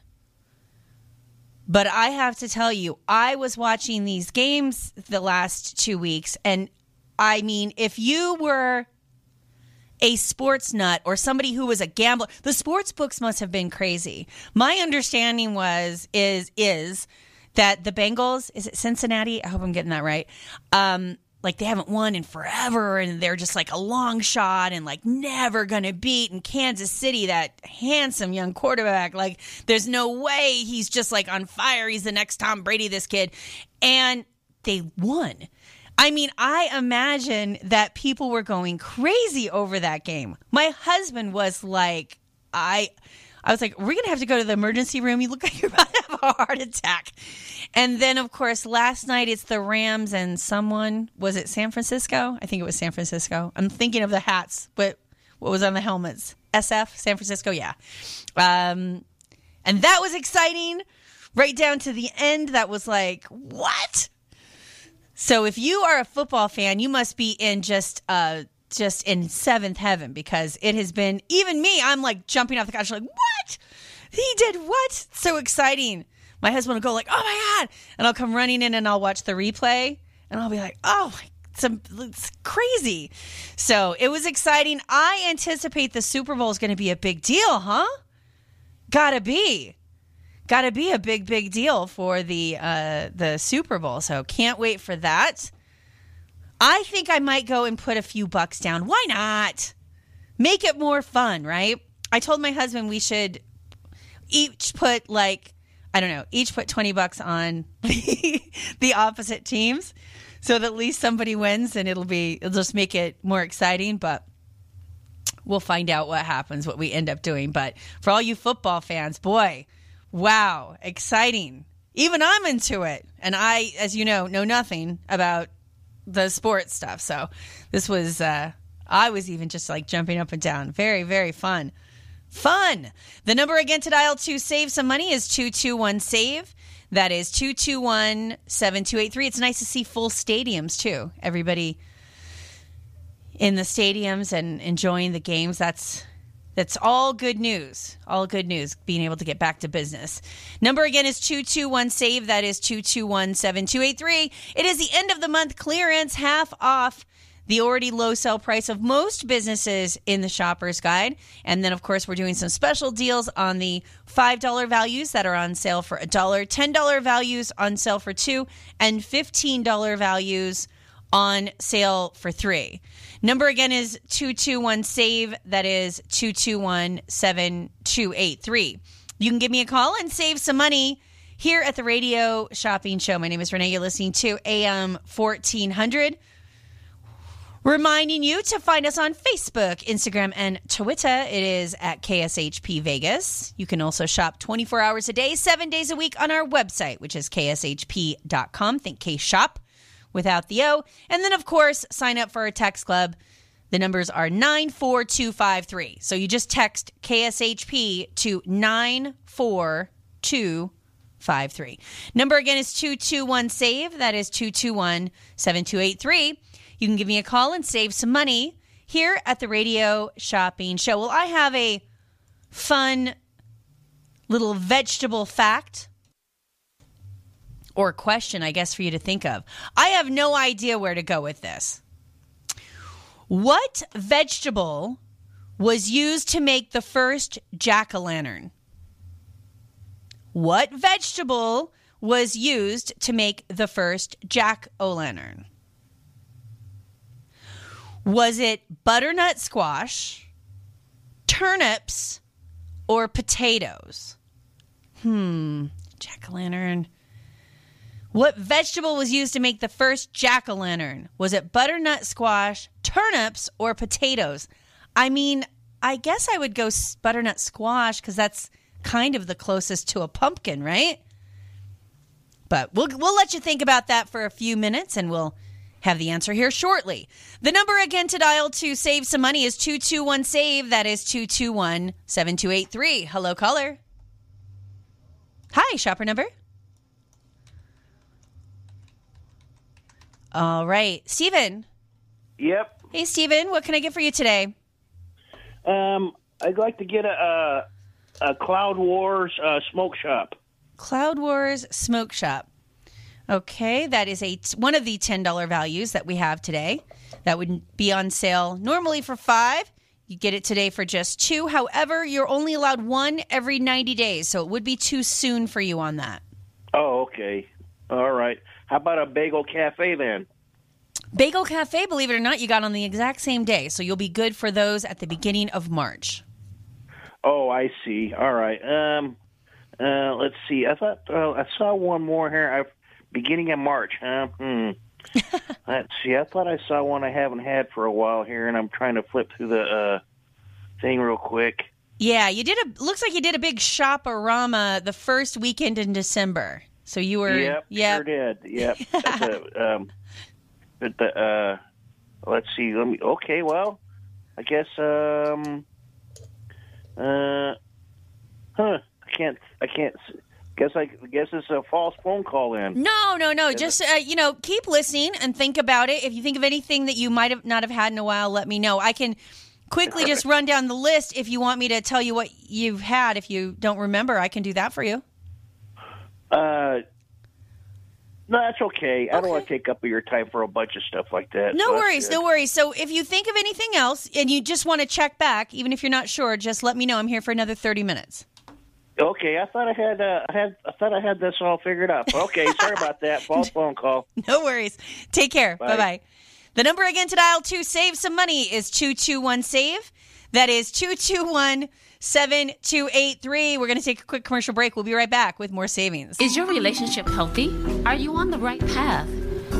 But I have to tell you, I was watching these games the last two weeks, and I mean, if you were a sports nut or somebody who was a gambler, the sports books must have been crazy. My understanding was is is that the Bengals, is it Cincinnati? I hope I'm getting that right. Um, like they haven't won in forever and they're just like a long shot and like never gonna beat in Kansas City that handsome young quarterback. Like there's no way he's just like on fire. He's the next Tom Brady, this kid. And they won. I mean, I imagine that people were going crazy over that game. My husband was like, I I was like, we're gonna have to go to the emergency room. You look like you're about to have a heart attack. And then, of course, last night it's the Rams and someone was it San Francisco? I think it was San Francisco. I'm thinking of the hats, but what was on the helmets? SF San Francisco, yeah. Um, and that was exciting. Right down to the end, that was like, what? So if you are a football fan, you must be in just uh just in seventh heaven because it has been even me. I'm like jumping off the couch, like what? He did what? So exciting. My husband will go like, oh my god, and I'll come running in and I'll watch the replay and I'll be like, oh. It's, a, it's crazy. So it was exciting. I anticipate the Super Bowl is going to be a big deal, huh? Gotta be got to be a big big deal for the uh the Super Bowl. So can't wait for that. I think I might go and put a few bucks down. Why not? Make it more fun, right? I told my husband we should each put like I don't know, each put 20 bucks on the, the opposite teams so that at least somebody wins and it'll be it'll just make it more exciting, but we'll find out what happens, what we end up doing. But for all you football fans, boy, wow, exciting. Even I'm into it. And I, as you know, know nothing about the sports stuff. So this was, uh, I was even just like jumping up and down. Very, very fun. Fun. The number again to dial to save some money is 221 SAVE. That is 221 7283. It's nice to see full stadiums too. Everybody in the stadiums and enjoying the games. That's that's all good news. All good news being able to get back to business. Number again is 221 save. That is 221 7283. It is the end of the month clearance, half off the already low sell price of most businesses in the shopper's guide. And then, of course, we're doing some special deals on the $5 values that are on sale for a dollar, $10 values on sale for two, and $15 values on sale for three. Number again is 221 SAVE. That is 221 7283. You can give me a call and save some money here at the Radio Shopping Show. My name is Renee. You're listening to AM 1400. Reminding you to find us on Facebook, Instagram, and Twitter. It is at KSHP Vegas. You can also shop 24 hours a day, seven days a week on our website, which is kshp.com. Think K Shop without the O. And then, of course, sign up for our text club. The numbers are 94253. So you just text KSHP to 94253. Number again is 221 SAVE. That is 221 7283. You can give me a call and save some money here at the Radio Shopping Show. Well, I have a fun little vegetable fact or question, I guess, for you to think of. I have no idea where to go with this. What vegetable was used to make the first jack o' lantern? What vegetable was used to make the first jack o' lantern? Was it butternut squash, turnips, or potatoes? Hmm, jack o' lantern. What vegetable was used to make the first jack o' lantern? Was it butternut squash, turnips, or potatoes? I mean, I guess I would go butternut squash because that's kind of the closest to a pumpkin, right? But we'll we'll let you think about that for a few minutes, and we'll have the answer here shortly. The number again to dial to save some money is two two one save. That is two two one seven two eight three. Hello, caller. Hi, shopper number. All right, Steven. Yep. Hey, Steven, what can I get for you today? Um, I'd like to get a a, a Cloud Wars uh, smoke shop. Cloud Wars Smoke Shop. Okay, that is a one of the ten dollar values that we have today. That would be on sale normally for five. You get it today for just two. However, you're only allowed one every ninety days, so it would be too soon for you on that. Oh, okay. All right. How about a bagel cafe then? Bagel Cafe, believe it or not, you got on the exact same day, so you'll be good for those at the beginning of March. Oh, I see. All right. Um, uh, let's see. I thought uh, I saw one more here. I, beginning of March. Huh? Hmm. let's see. I thought I saw one I haven't had for a while here, and I'm trying to flip through the uh, thing real quick. Yeah, you did a looks like you did a big shoporama the first weekend in December. So you were Yep, sure did. Yep. At the, um, the uh, let's see. Let me. Okay. Well, I guess. Um. Uh. Huh. I can't. I can't. Guess I guess it's a false phone call in. No, no, no. Just uh, you know, keep listening and think about it. If you think of anything that you might have not have had in a while, let me know. I can quickly just run down the list if you want me to tell you what you've had. If you don't remember, I can do that for you. Uh. No, that's okay. I don't want to take up your time for a bunch of stuff like that. No so worries, no worries. So if you think of anything else and you just want to check back, even if you're not sure, just let me know. I'm here for another 30 minutes. Okay, I thought I had. Uh, I had. I thought I had this all figured out. Okay, sorry about that. False phone call. No worries. Take care. Bye. Bye bye. The number again to dial to save some money is 221 SAVE. That is 221 7283. We're going to take a quick commercial break. We'll be right back with more savings. Is your relationship healthy? Are you on the right path?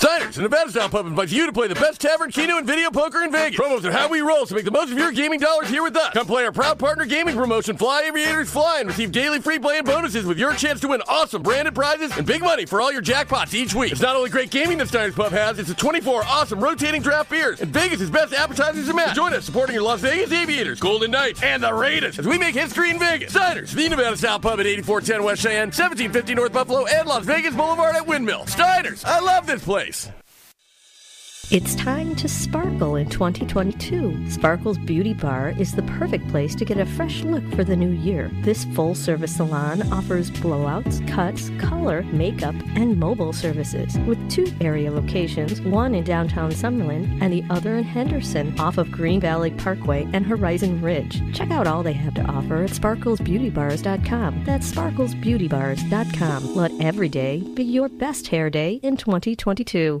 Steiner's, Nevada style pub, invites you to play the best tavern, keno, and video poker in Vegas. Promos are how we roll, so make the most of your gaming dollars here with us. Come play our proud partner gaming promotion, Fly Aviators Fly, and receive daily free play and bonuses with your chance to win awesome branded prizes and big money for all your jackpots each week. It's not only great gaming that Steiner's Pub has, it's a 24 awesome rotating draft beers and Vegas' best appetizers and match. Join us supporting your Las Vegas Aviators, Golden Knights, and the Raiders as we make history in Vegas. Steiner's, the Nevada style pub at 8410 West Cheyenne, 1750 North Buffalo, and Las Vegas Boulevard at Windmill. Steiner's, I love this place nice. It's time to sparkle in 2022. Sparkle's Beauty Bar is the perfect place to get a fresh look for the new year. This full service salon offers blowouts, cuts, color, makeup, and mobile services with two area locations, one in downtown Summerlin and the other in Henderson off of Green Valley Parkway and Horizon Ridge. Check out all they have to offer at sparklesbeautybars.com. That's sparklesbeautybars.com. Let every day be your best hair day in 2022.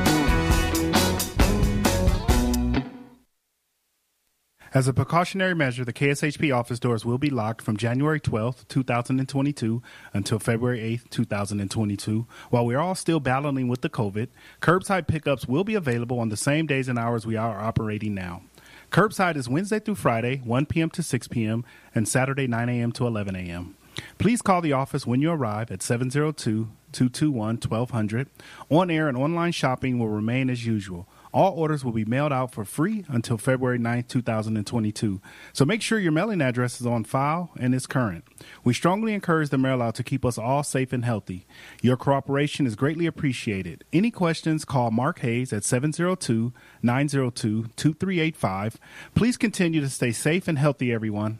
As a precautionary measure, the KSHP office doors will be locked from January 12th, 2022 until February 8th, 2022. While we're all still battling with the COVID, curbside pickups will be available on the same days and hours we are operating now. Curbside is Wednesday through Friday, 1 p.m. to 6 p.m., and Saturday, 9 a.m. to 11 a.m. Please call the office when you arrive at 702 221 1200. On air and online shopping will remain as usual. All orders will be mailed out for free until February 9, 2022. So make sure your mailing address is on file and is current. We strongly encourage the mail out to keep us all safe and healthy. Your cooperation is greatly appreciated. Any questions, call Mark Hayes at 702 902 2385. Please continue to stay safe and healthy, everyone.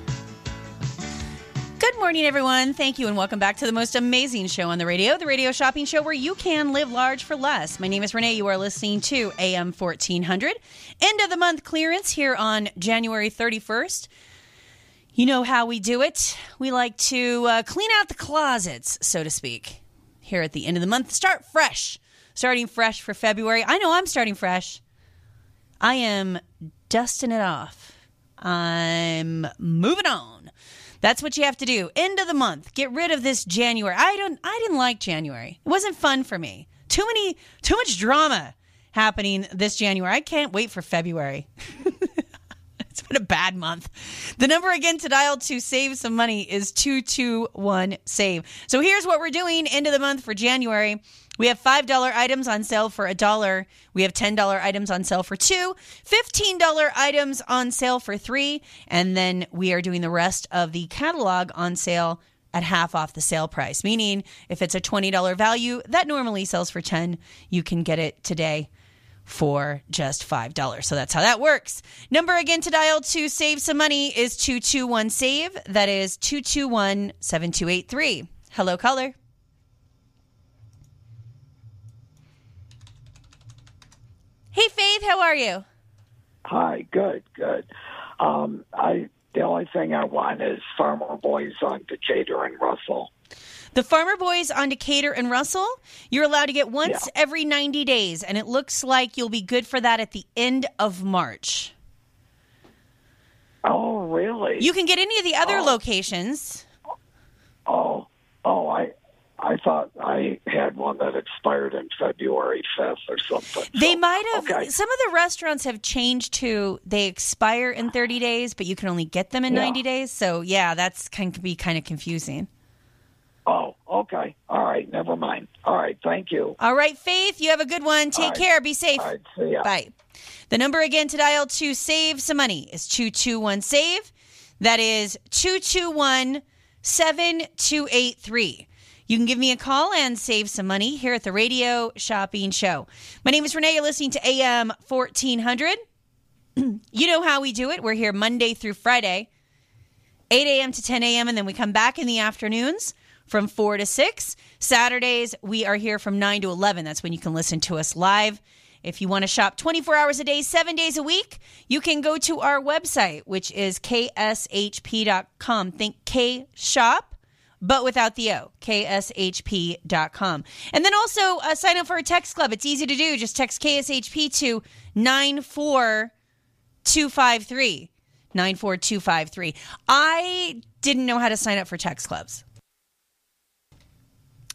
Good morning, everyone. Thank you, and welcome back to the most amazing show on the radio, the Radio Shopping Show, where you can live large for less. My name is Renee. You are listening to AM 1400. End of the month clearance here on January 31st. You know how we do it. We like to uh, clean out the closets, so to speak, here at the end of the month. Start fresh. Starting fresh for February. I know I'm starting fresh. I am dusting it off. I'm moving on. That's what you have to do. End of the month. Get rid of this January. I don't I didn't like January. It wasn't fun for me. Too many too much drama happening this January. I can't wait for February. it's been a bad month. The number again to dial to save some money is 221 save. So here's what we're doing end of the month for January. We have $5 items on sale for a dollar. We have $10 items on sale for two, $15 items on sale for three, and then we are doing the rest of the catalog on sale at half off the sale price. Meaning, if it's a $20 value that normally sells for 10, you can get it today for just $5. So that's how that works. Number again to dial to save some money is 221 save. That is 221 7283. Hello, caller. Hey, Faith, how are you? Hi, good, good. Um, I the only thing I want is Farmer Boys on Decatur and Russell. The Farmer Boys on Decatur and Russell, you're allowed to get once every 90 days, and it looks like you'll be good for that at the end of March. Oh, really? You can get any of the other locations. Oh, oh, I I thought I had one that expired in February fifth or something. They might have. Some of the restaurants have changed to they expire in 30 days, but you can only get them in Yeah. 90 days. So yeah, that's can be kind of confusing. Oh, okay. All right, never mind. All right, thank you. All right, Faith, you have a good one. Take right. care. Be safe. All right, see ya. Bye. The number again to dial to save some money is 221 save. That is 221 7283. You can give me a call and save some money here at the Radio Shopping Show. My name is Renee. You're listening to AM 1400. you know how we do it. We're here Monday through Friday, 8 a.m. to 10 a.m., and then we come back in the afternoons from 4 to 6. Saturdays, we are here from 9 to 11. That's when you can listen to us live. If you want to shop 24 hours a day, seven days a week, you can go to our website, which is kshp.com. Think K Shop, but without the O, kshp.com. And then also uh, sign up for a text club. It's easy to do. Just text KSHP to 94253. 94253. I didn't know how to sign up for text clubs.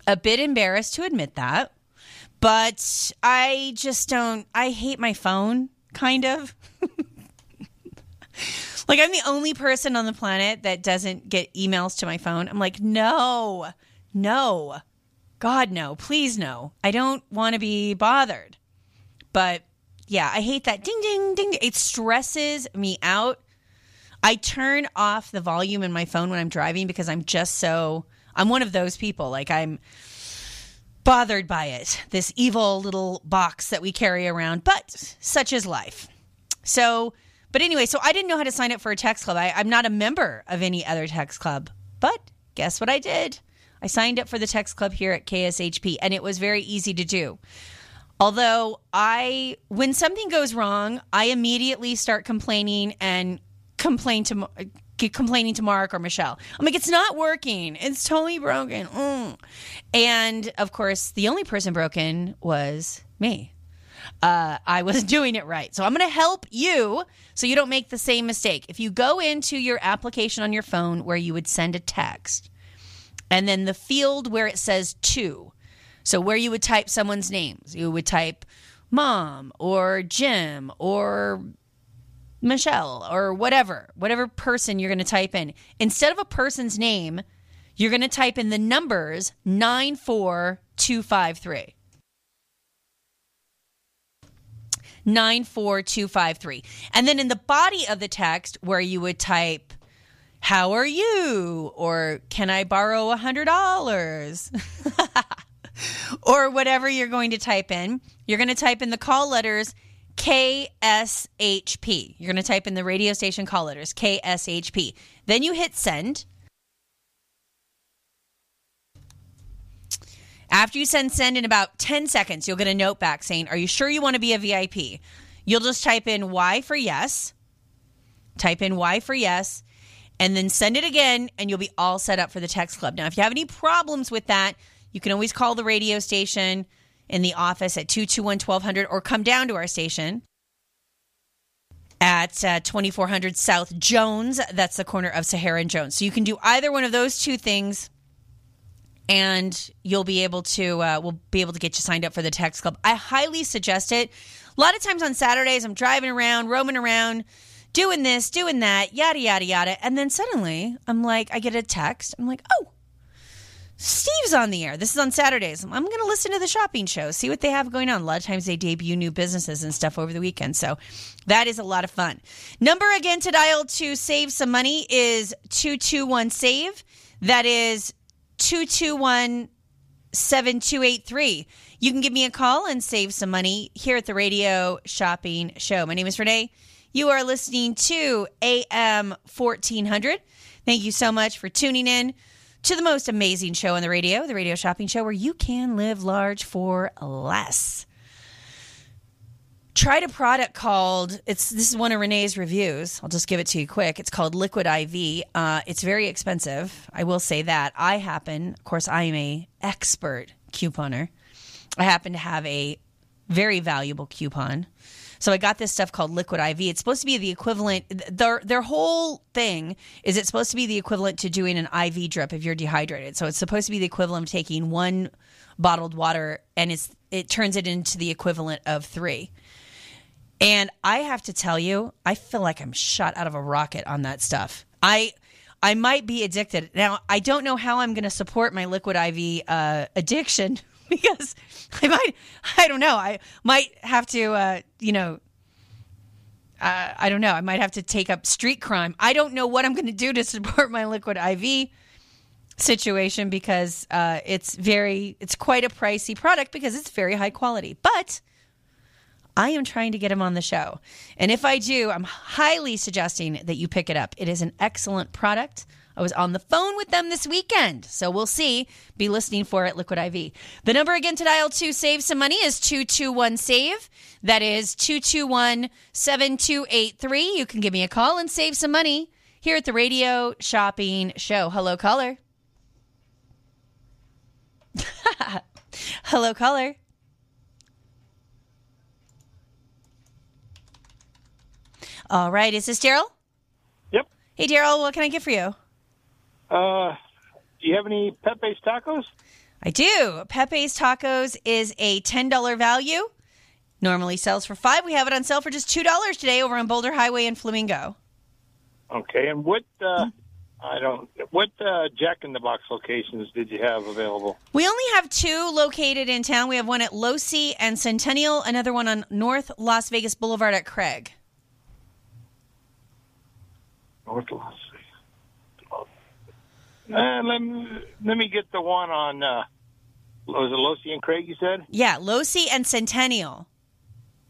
A bit embarrassed to admit that, but I just don't, I hate my phone, kind of. like, I'm the only person on the planet that doesn't get emails to my phone. I'm like, no, no, God, no, please, no. I don't want to be bothered. But yeah, I hate that ding, ding, ding. It stresses me out. I turn off the volume in my phone when I'm driving because I'm just so I'm one of those people. Like I'm bothered by it. This evil little box that we carry around, but such is life. So, but anyway, so I didn't know how to sign up for a text club. I, I'm not a member of any other text club, but guess what I did? I signed up for the text club here at KSHP, and it was very easy to do. Although I, when something goes wrong, I immediately start complaining and complain to complaining to Mark or Michelle. I'm like, it's not working. It's totally broken. Mm. And of course, the only person broken was me. Uh, I wasn't doing it right. So I'm going to help you so you don't make the same mistake. If you go into your application on your phone where you would send a text, and then the field where it says to, so where you would type someone's names, you would type mom or Jim or Michelle or whatever, whatever person you're going to type in. Instead of a person's name, you're going to type in the numbers 94253. 94253. And then in the body of the text, where you would type, How are you? or Can I borrow a $100? or whatever you're going to type in, you're going to type in the call letters KSHP. You're going to type in the radio station call letters KSHP. Then you hit send. After you send send in about 10 seconds, you'll get a note back saying, Are you sure you want to be a VIP? You'll just type in Y for yes, type in Y for yes, and then send it again, and you'll be all set up for the text club. Now, if you have any problems with that, you can always call the radio station in the office at 221 1200 or come down to our station at uh, 2400 South Jones. That's the corner of Sahara and Jones. So you can do either one of those two things and you'll be able to uh, we'll be able to get you signed up for the text club i highly suggest it a lot of times on saturdays i'm driving around roaming around doing this doing that yada yada yada and then suddenly i'm like i get a text i'm like oh Steve's on the air. This is on Saturdays. I'm going to listen to the shopping show, see what they have going on. A lot of times they debut new businesses and stuff over the weekend. So that is a lot of fun. Number again to dial to save some money is 221 SAVE. That is 221 7283. You can give me a call and save some money here at the Radio Shopping Show. My name is Renee. You are listening to AM 1400. Thank you so much for tuning in to the most amazing show on the radio, the Radio Shopping Show, where you can live large for less. Tried a product called it's this is one of Renee's reviews. I'll just give it to you quick. It's called Liquid IV. Uh, it's very expensive. I will say that. I happen, of course, I am a expert couponer. I happen to have a very valuable coupon so I got this stuff called Liquid IV. It's supposed to be the equivalent. Their their whole thing is it's supposed to be the equivalent to doing an IV drip if you're dehydrated. So it's supposed to be the equivalent of taking one bottled water and it's it turns it into the equivalent of three. And I have to tell you, I feel like I'm shot out of a rocket on that stuff. I I might be addicted. Now, I don't know how I'm going to support my liquid IV uh, addiction because I might, I don't know, I might have to, uh, you know, uh, I don't know, I might have to take up street crime. I don't know what I'm going to do to support my liquid IV situation because uh, it's very, it's quite a pricey product because it's very high quality. But I am trying to get him on the show. And if I do, I'm highly suggesting that you pick it up. It is an excellent product. I was on the phone with them this weekend. So we'll see. Be listening for it, Liquid IV. The number again to dial to save some money is 221 SAVE. That is 221 7283. You can give me a call and save some money here at the Radio Shopping Show. Hello, caller. Hello, caller. All right. Is this Daryl? Yep. Hey, Daryl, what can I get for you? Uh, do you have any Pepe's tacos? I do. Pepe's Tacos is a $10 value. Normally sells for 5 We have it on sale for just $2 today over on Boulder Highway in Flamingo. Okay, and what uh, I don't what uh, Jack in the Box locations did you have available? We only have two located in town. We have one at Losee and Centennial, another one on North Las Vegas Boulevard at Craig. North Las Vegas. Uh, let me let me get the one on. Uh, was it Losee and Craig? You said Yeah, Losee and Centennial.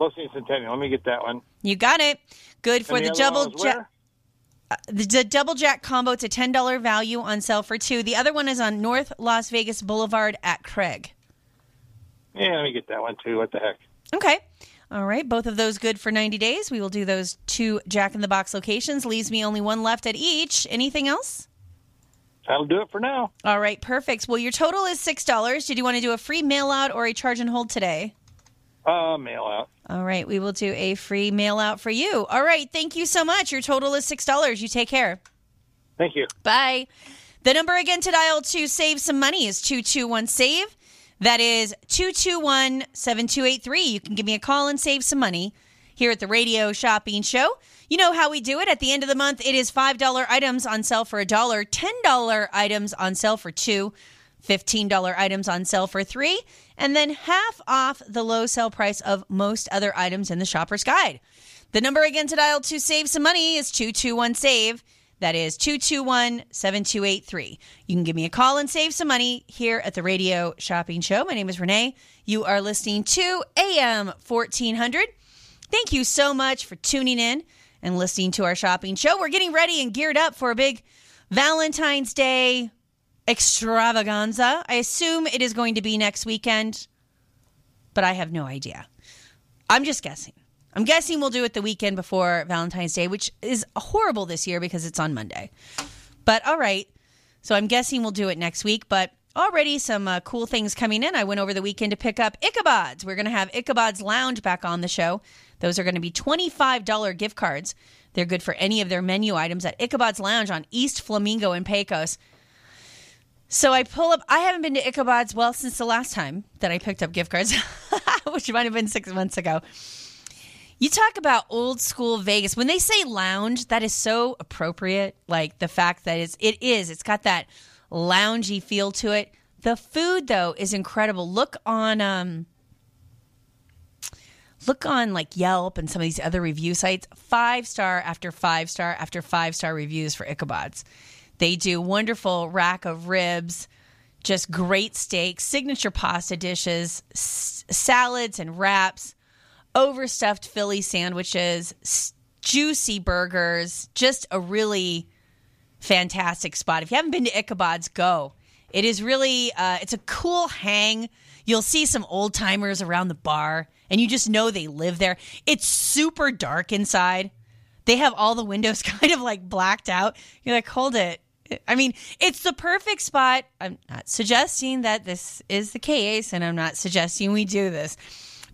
Losee and Centennial. Let me get that one. You got it. Good for And the the double jack. where? The, the double jack combo. It's a ten dollar value on sale for two. The other one is on North Las Vegas Boulevard at Craig. Yeah, let me get that one too. What the heck? Okay. All right. Both of those good for 90 days. We will do those two Jack in the Box locations. Leaves me only one left at each. Anything else? That'll do it for now. All right. Perfect. Well, your total is $6. Did you want to do a free mail out or a charge and hold today? Uh, mail out. All right. We will do a free mail out for you. All right. Thank you so much. Your total is $6. You take care. Thank you. Bye. The number again to dial to save some money is 221 SAVE. That is 221 7283. You can give me a call and save some money here at the Radio Shopping Show. You know how we do it. At the end of the month, it is $5 items on sale for a dollar, $10 items on sale for two, $15 items on sale for three, and then half off the low sale price of most other items in the shopper's guide. The number again to dial to save some money is 221 SAVE. That is 221 7283. You can give me a call and save some money here at the Radio Shopping Show. My name is Renee. You are listening to AM 1400. Thank you so much for tuning in and listening to our shopping show. We're getting ready and geared up for a big Valentine's Day extravaganza. I assume it is going to be next weekend, but I have no idea. I'm just guessing. I'm guessing we'll do it the weekend before Valentine's Day, which is horrible this year because it's on Monday. But all right. So I'm guessing we'll do it next week, but already some uh, cool things coming in. I went over the weekend to pick up Ichabods. We're going to have Ichabod's Lounge back on the show. Those are going to be $25 gift cards. They're good for any of their menu items at Ichabod's Lounge on East Flamingo in Pecos. So I pull up. I haven't been to Ichabod's well since the last time that I picked up gift cards, which might have been six months ago. You talk about old school Vegas. When they say lounge, that is so appropriate. Like the fact that it's it is. It's got that loungy feel to it. The food though is incredible. Look on um look on like Yelp and some of these other review sites. Five star after five star after five star reviews for Ichabod's. They do wonderful rack of ribs, just great steaks, signature pasta dishes, s- salads and wraps, overstuffed Philly sandwiches, juicy burgers, just a really fantastic spot. If you haven't been to Ichabod's, go. It is really uh, it's a cool hang. You'll see some old timers around the bar, and you just know they live there. It's super dark inside. They have all the windows kind of like blacked out. You're like, hold it. I mean, it's the perfect spot. I'm not suggesting that this is the case, and I'm not suggesting we do this,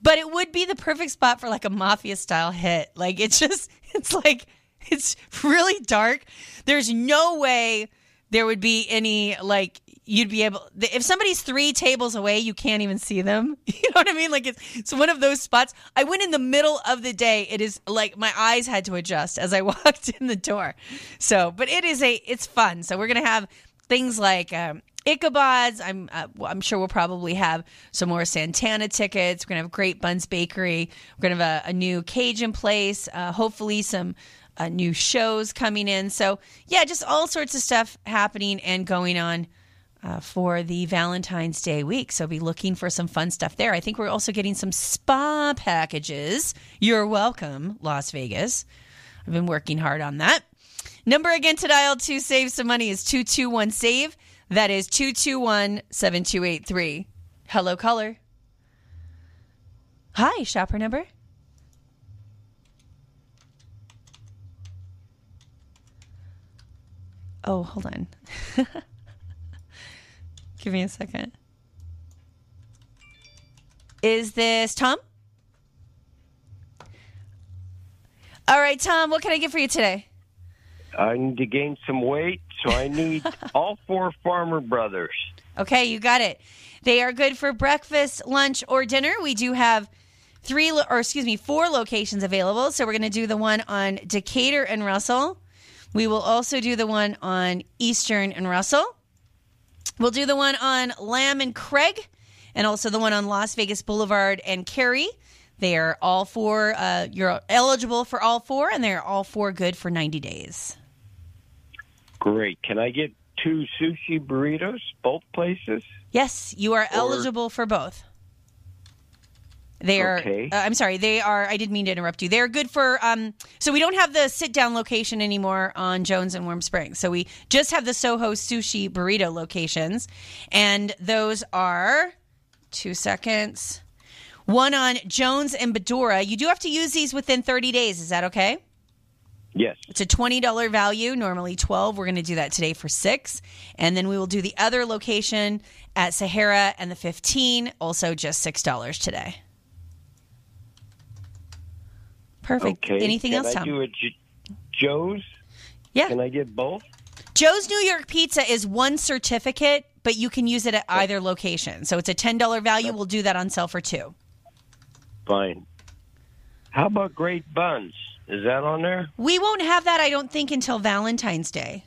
but it would be the perfect spot for like a mafia style hit. Like, it's just, it's like, it's really dark. There's no way there would be any, like, you'd be able, if somebody's three tables away, you can't even see them. You know what I mean? Like, it's, it's one of those spots. I went in the middle of the day. It is like my eyes had to adjust as I walked in the door. So, but it is a, it's fun. So, we're to have things like, um, Ichabod's. I'm uh, I'm sure we'll probably have some more Santana tickets. We're gonna have Great Buns Bakery. We're gonna have a, a new Cajun place. Uh, hopefully some uh, new shows coming in. So yeah, just all sorts of stuff happening and going on. Uh, for the Valentine's Day week. So be looking for some fun stuff there. I think we're also getting some spa packages. You're welcome, Las Vegas. I've been working hard on that. Number again to dial to save some money is 221 SAVE. That is 221 7283. Hello, caller. Hi, shopper number. Oh, hold on. Give me a second. Is this Tom? All right, Tom, what can I get for you today? I need to gain some weight, so I need all four Farmer Brothers. Okay, you got it. They are good for breakfast, lunch, or dinner. We do have three, or excuse me, four locations available. So we're going to do the one on Decatur and Russell. We will also do the one on Eastern and Russell. We'll do the one on Lamb and Craig, and also the one on Las Vegas Boulevard and Carey. They are all four. Uh, you're eligible for all four, and they're all four good for 90 days. Great. Can I get two sushi burritos, both places? Yes, you are eligible for both. They are. Okay. Uh, I'm sorry. They are. I didn't mean to interrupt you. They are good for. Um. So we don't have the sit down location anymore on Jones and Warm Springs. So we just have the Soho Sushi Burrito locations, and those are. Two seconds. One on Jones and Badura. You do have to use these within 30 days. Is that okay? Yes. It's a $20 value, normally 12. We're going to do that today for 6. And then we will do the other location at Sahara and the 15, also just $6 today. Perfect. Okay. Anything Can else, I Tom? do a J- Joe's? Yeah. Can I get both? Joe's New York Pizza is one certificate, but you can use it at either location. So it's a $10 value. We'll do that on sale for 2. Fine. How about Great Buns? Is that on there? We won't have that I don't think until Valentine's Day.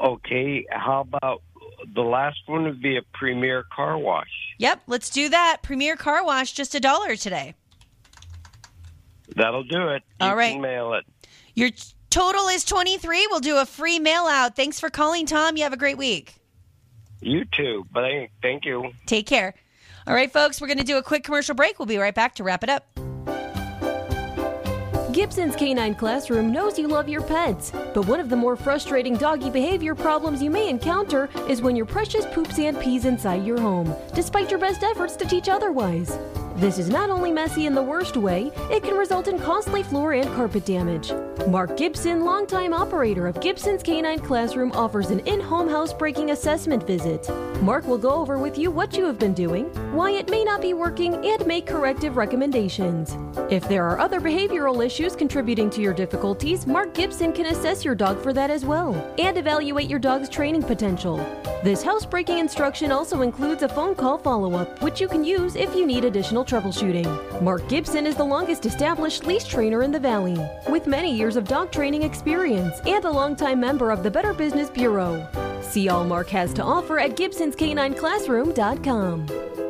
Okay. How about the last one would be a Premier Car Wash? Yep, let's do that. Premier Car Wash just a dollar today. That'll do it. All you right. Can mail it. Your total is 23. We'll do a free mail out. Thanks for calling, Tom. You have a great week. You too. But thank you. Take care. All right, folks, we're going to do a quick commercial break. We'll be right back to wrap it up. Gibson's Canine Classroom knows you love your pets, but one of the more frustrating doggy behavior problems you may encounter is when your precious poops and pees inside your home, despite your best efforts to teach otherwise. This is not only messy in the worst way, it can result in costly floor and carpet damage. Mark Gibson, longtime operator of Gibson's Canine Classroom, offers an in home housebreaking assessment visit. Mark will go over with you what you have been doing, why it may not be working, and make corrective recommendations. If there are other behavioral issues contributing to your difficulties, Mark Gibson can assess your dog for that as well and evaluate your dog's training potential. This housebreaking instruction also includes a phone call follow up, which you can use if you need additional troubleshooting. Mark Gibson is the longest established leash trainer in the Valley, with many years of dog training experience and a longtime member of the Better Business Bureau. See all Mark has to offer at Gibson'sCanineClassroom.com.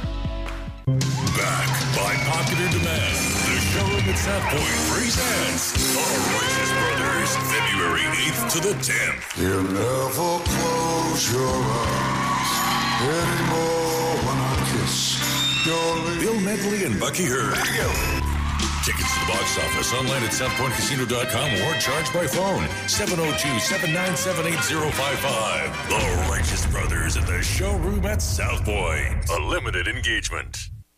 Back by popular demand, the showroom at South Point presents The Righteous Brothers, February 8th to the 10th. You never close your eyes anymore when I kiss your. Bill Medley and Bucky Heard. Tickets to the box office online at southpointcasino.com or charged by phone 702-797-8055. The Righteous Brothers at the showroom at South Point. A limited engagement.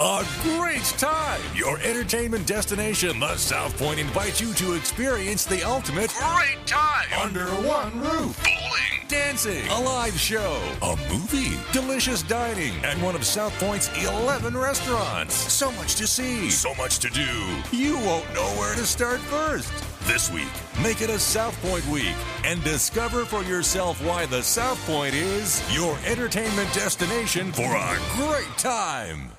A great time! Your entertainment destination, the South Point, invites you to experience the ultimate great time under one roof. Bowling, dancing, a live show, a movie, delicious dining, and one of South Point's 11 restaurants. So much to see, so much to do. You won't know where to start first. This week, make it a South Point week and discover for yourself why the South Point is your entertainment destination for a great time.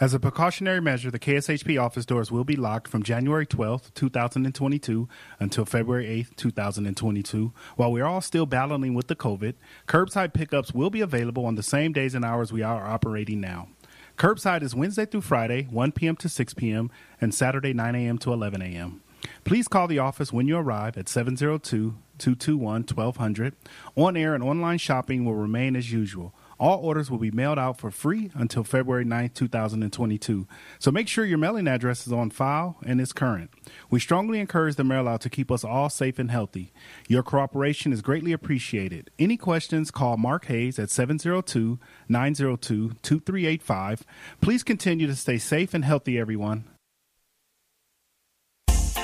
As a precautionary measure, the KSHP office doors will be locked from January 12th, 2022 until February 8th, 2022. While we are all still battling with the COVID, curbside pickups will be available on the same days and hours we are operating now. Curbside is Wednesday through Friday, 1 p.m. to 6 p.m., and Saturday, 9 a.m. to 11 a.m. Please call the office when you arrive at 702 221 1200. On air and online shopping will remain as usual. All orders will be mailed out for free until February 9th, 2022. So make sure your mailing address is on file and is current. We strongly encourage the mail out to keep us all safe and healthy. Your cooperation is greatly appreciated. Any questions, call Mark Hayes at 702 902 2385. Please continue to stay safe and healthy, everyone.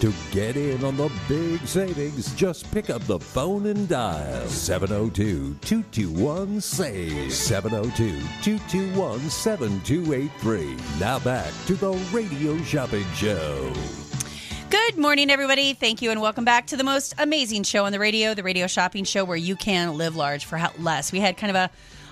To get in on the big savings, just pick up the phone and dial 702 221 SAVE. 702 221 7283. Now back to the Radio Shopping Show. Good morning, everybody. Thank you, and welcome back to the most amazing show on the radio, the Radio Shopping Show, where you can live large for less. We had kind of a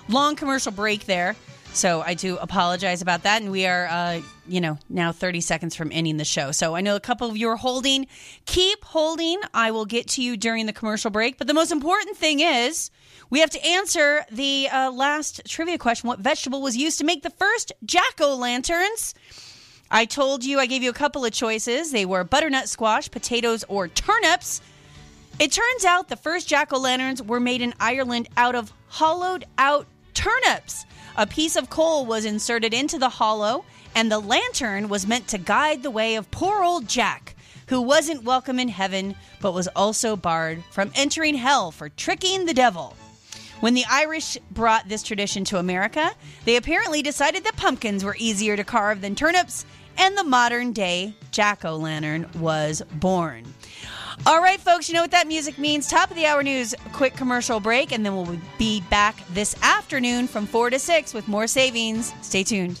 long commercial break there, so I do apologize about that. And we are, uh, you know, now 30 seconds from ending the show. So I know a couple of you are holding. Keep holding. I will get to you during the commercial break. But the most important thing is we have to answer the uh, last trivia question What vegetable was used to make the first jack o' lanterns? I told you, I gave you a couple of choices. They were butternut squash, potatoes, or turnips. It turns out the first jack o' lanterns were made in Ireland out of hollowed out turnips. A piece of coal was inserted into the hollow, and the lantern was meant to guide the way of poor old Jack, who wasn't welcome in heaven, but was also barred from entering hell for tricking the devil. When the Irish brought this tradition to America, they apparently decided that pumpkins were easier to carve than turnips, and the modern day jack o' lantern was born. All right, folks, you know what that music means. Top of the hour news, quick commercial break, and then we'll be back this afternoon from 4 to 6 with more savings. Stay tuned.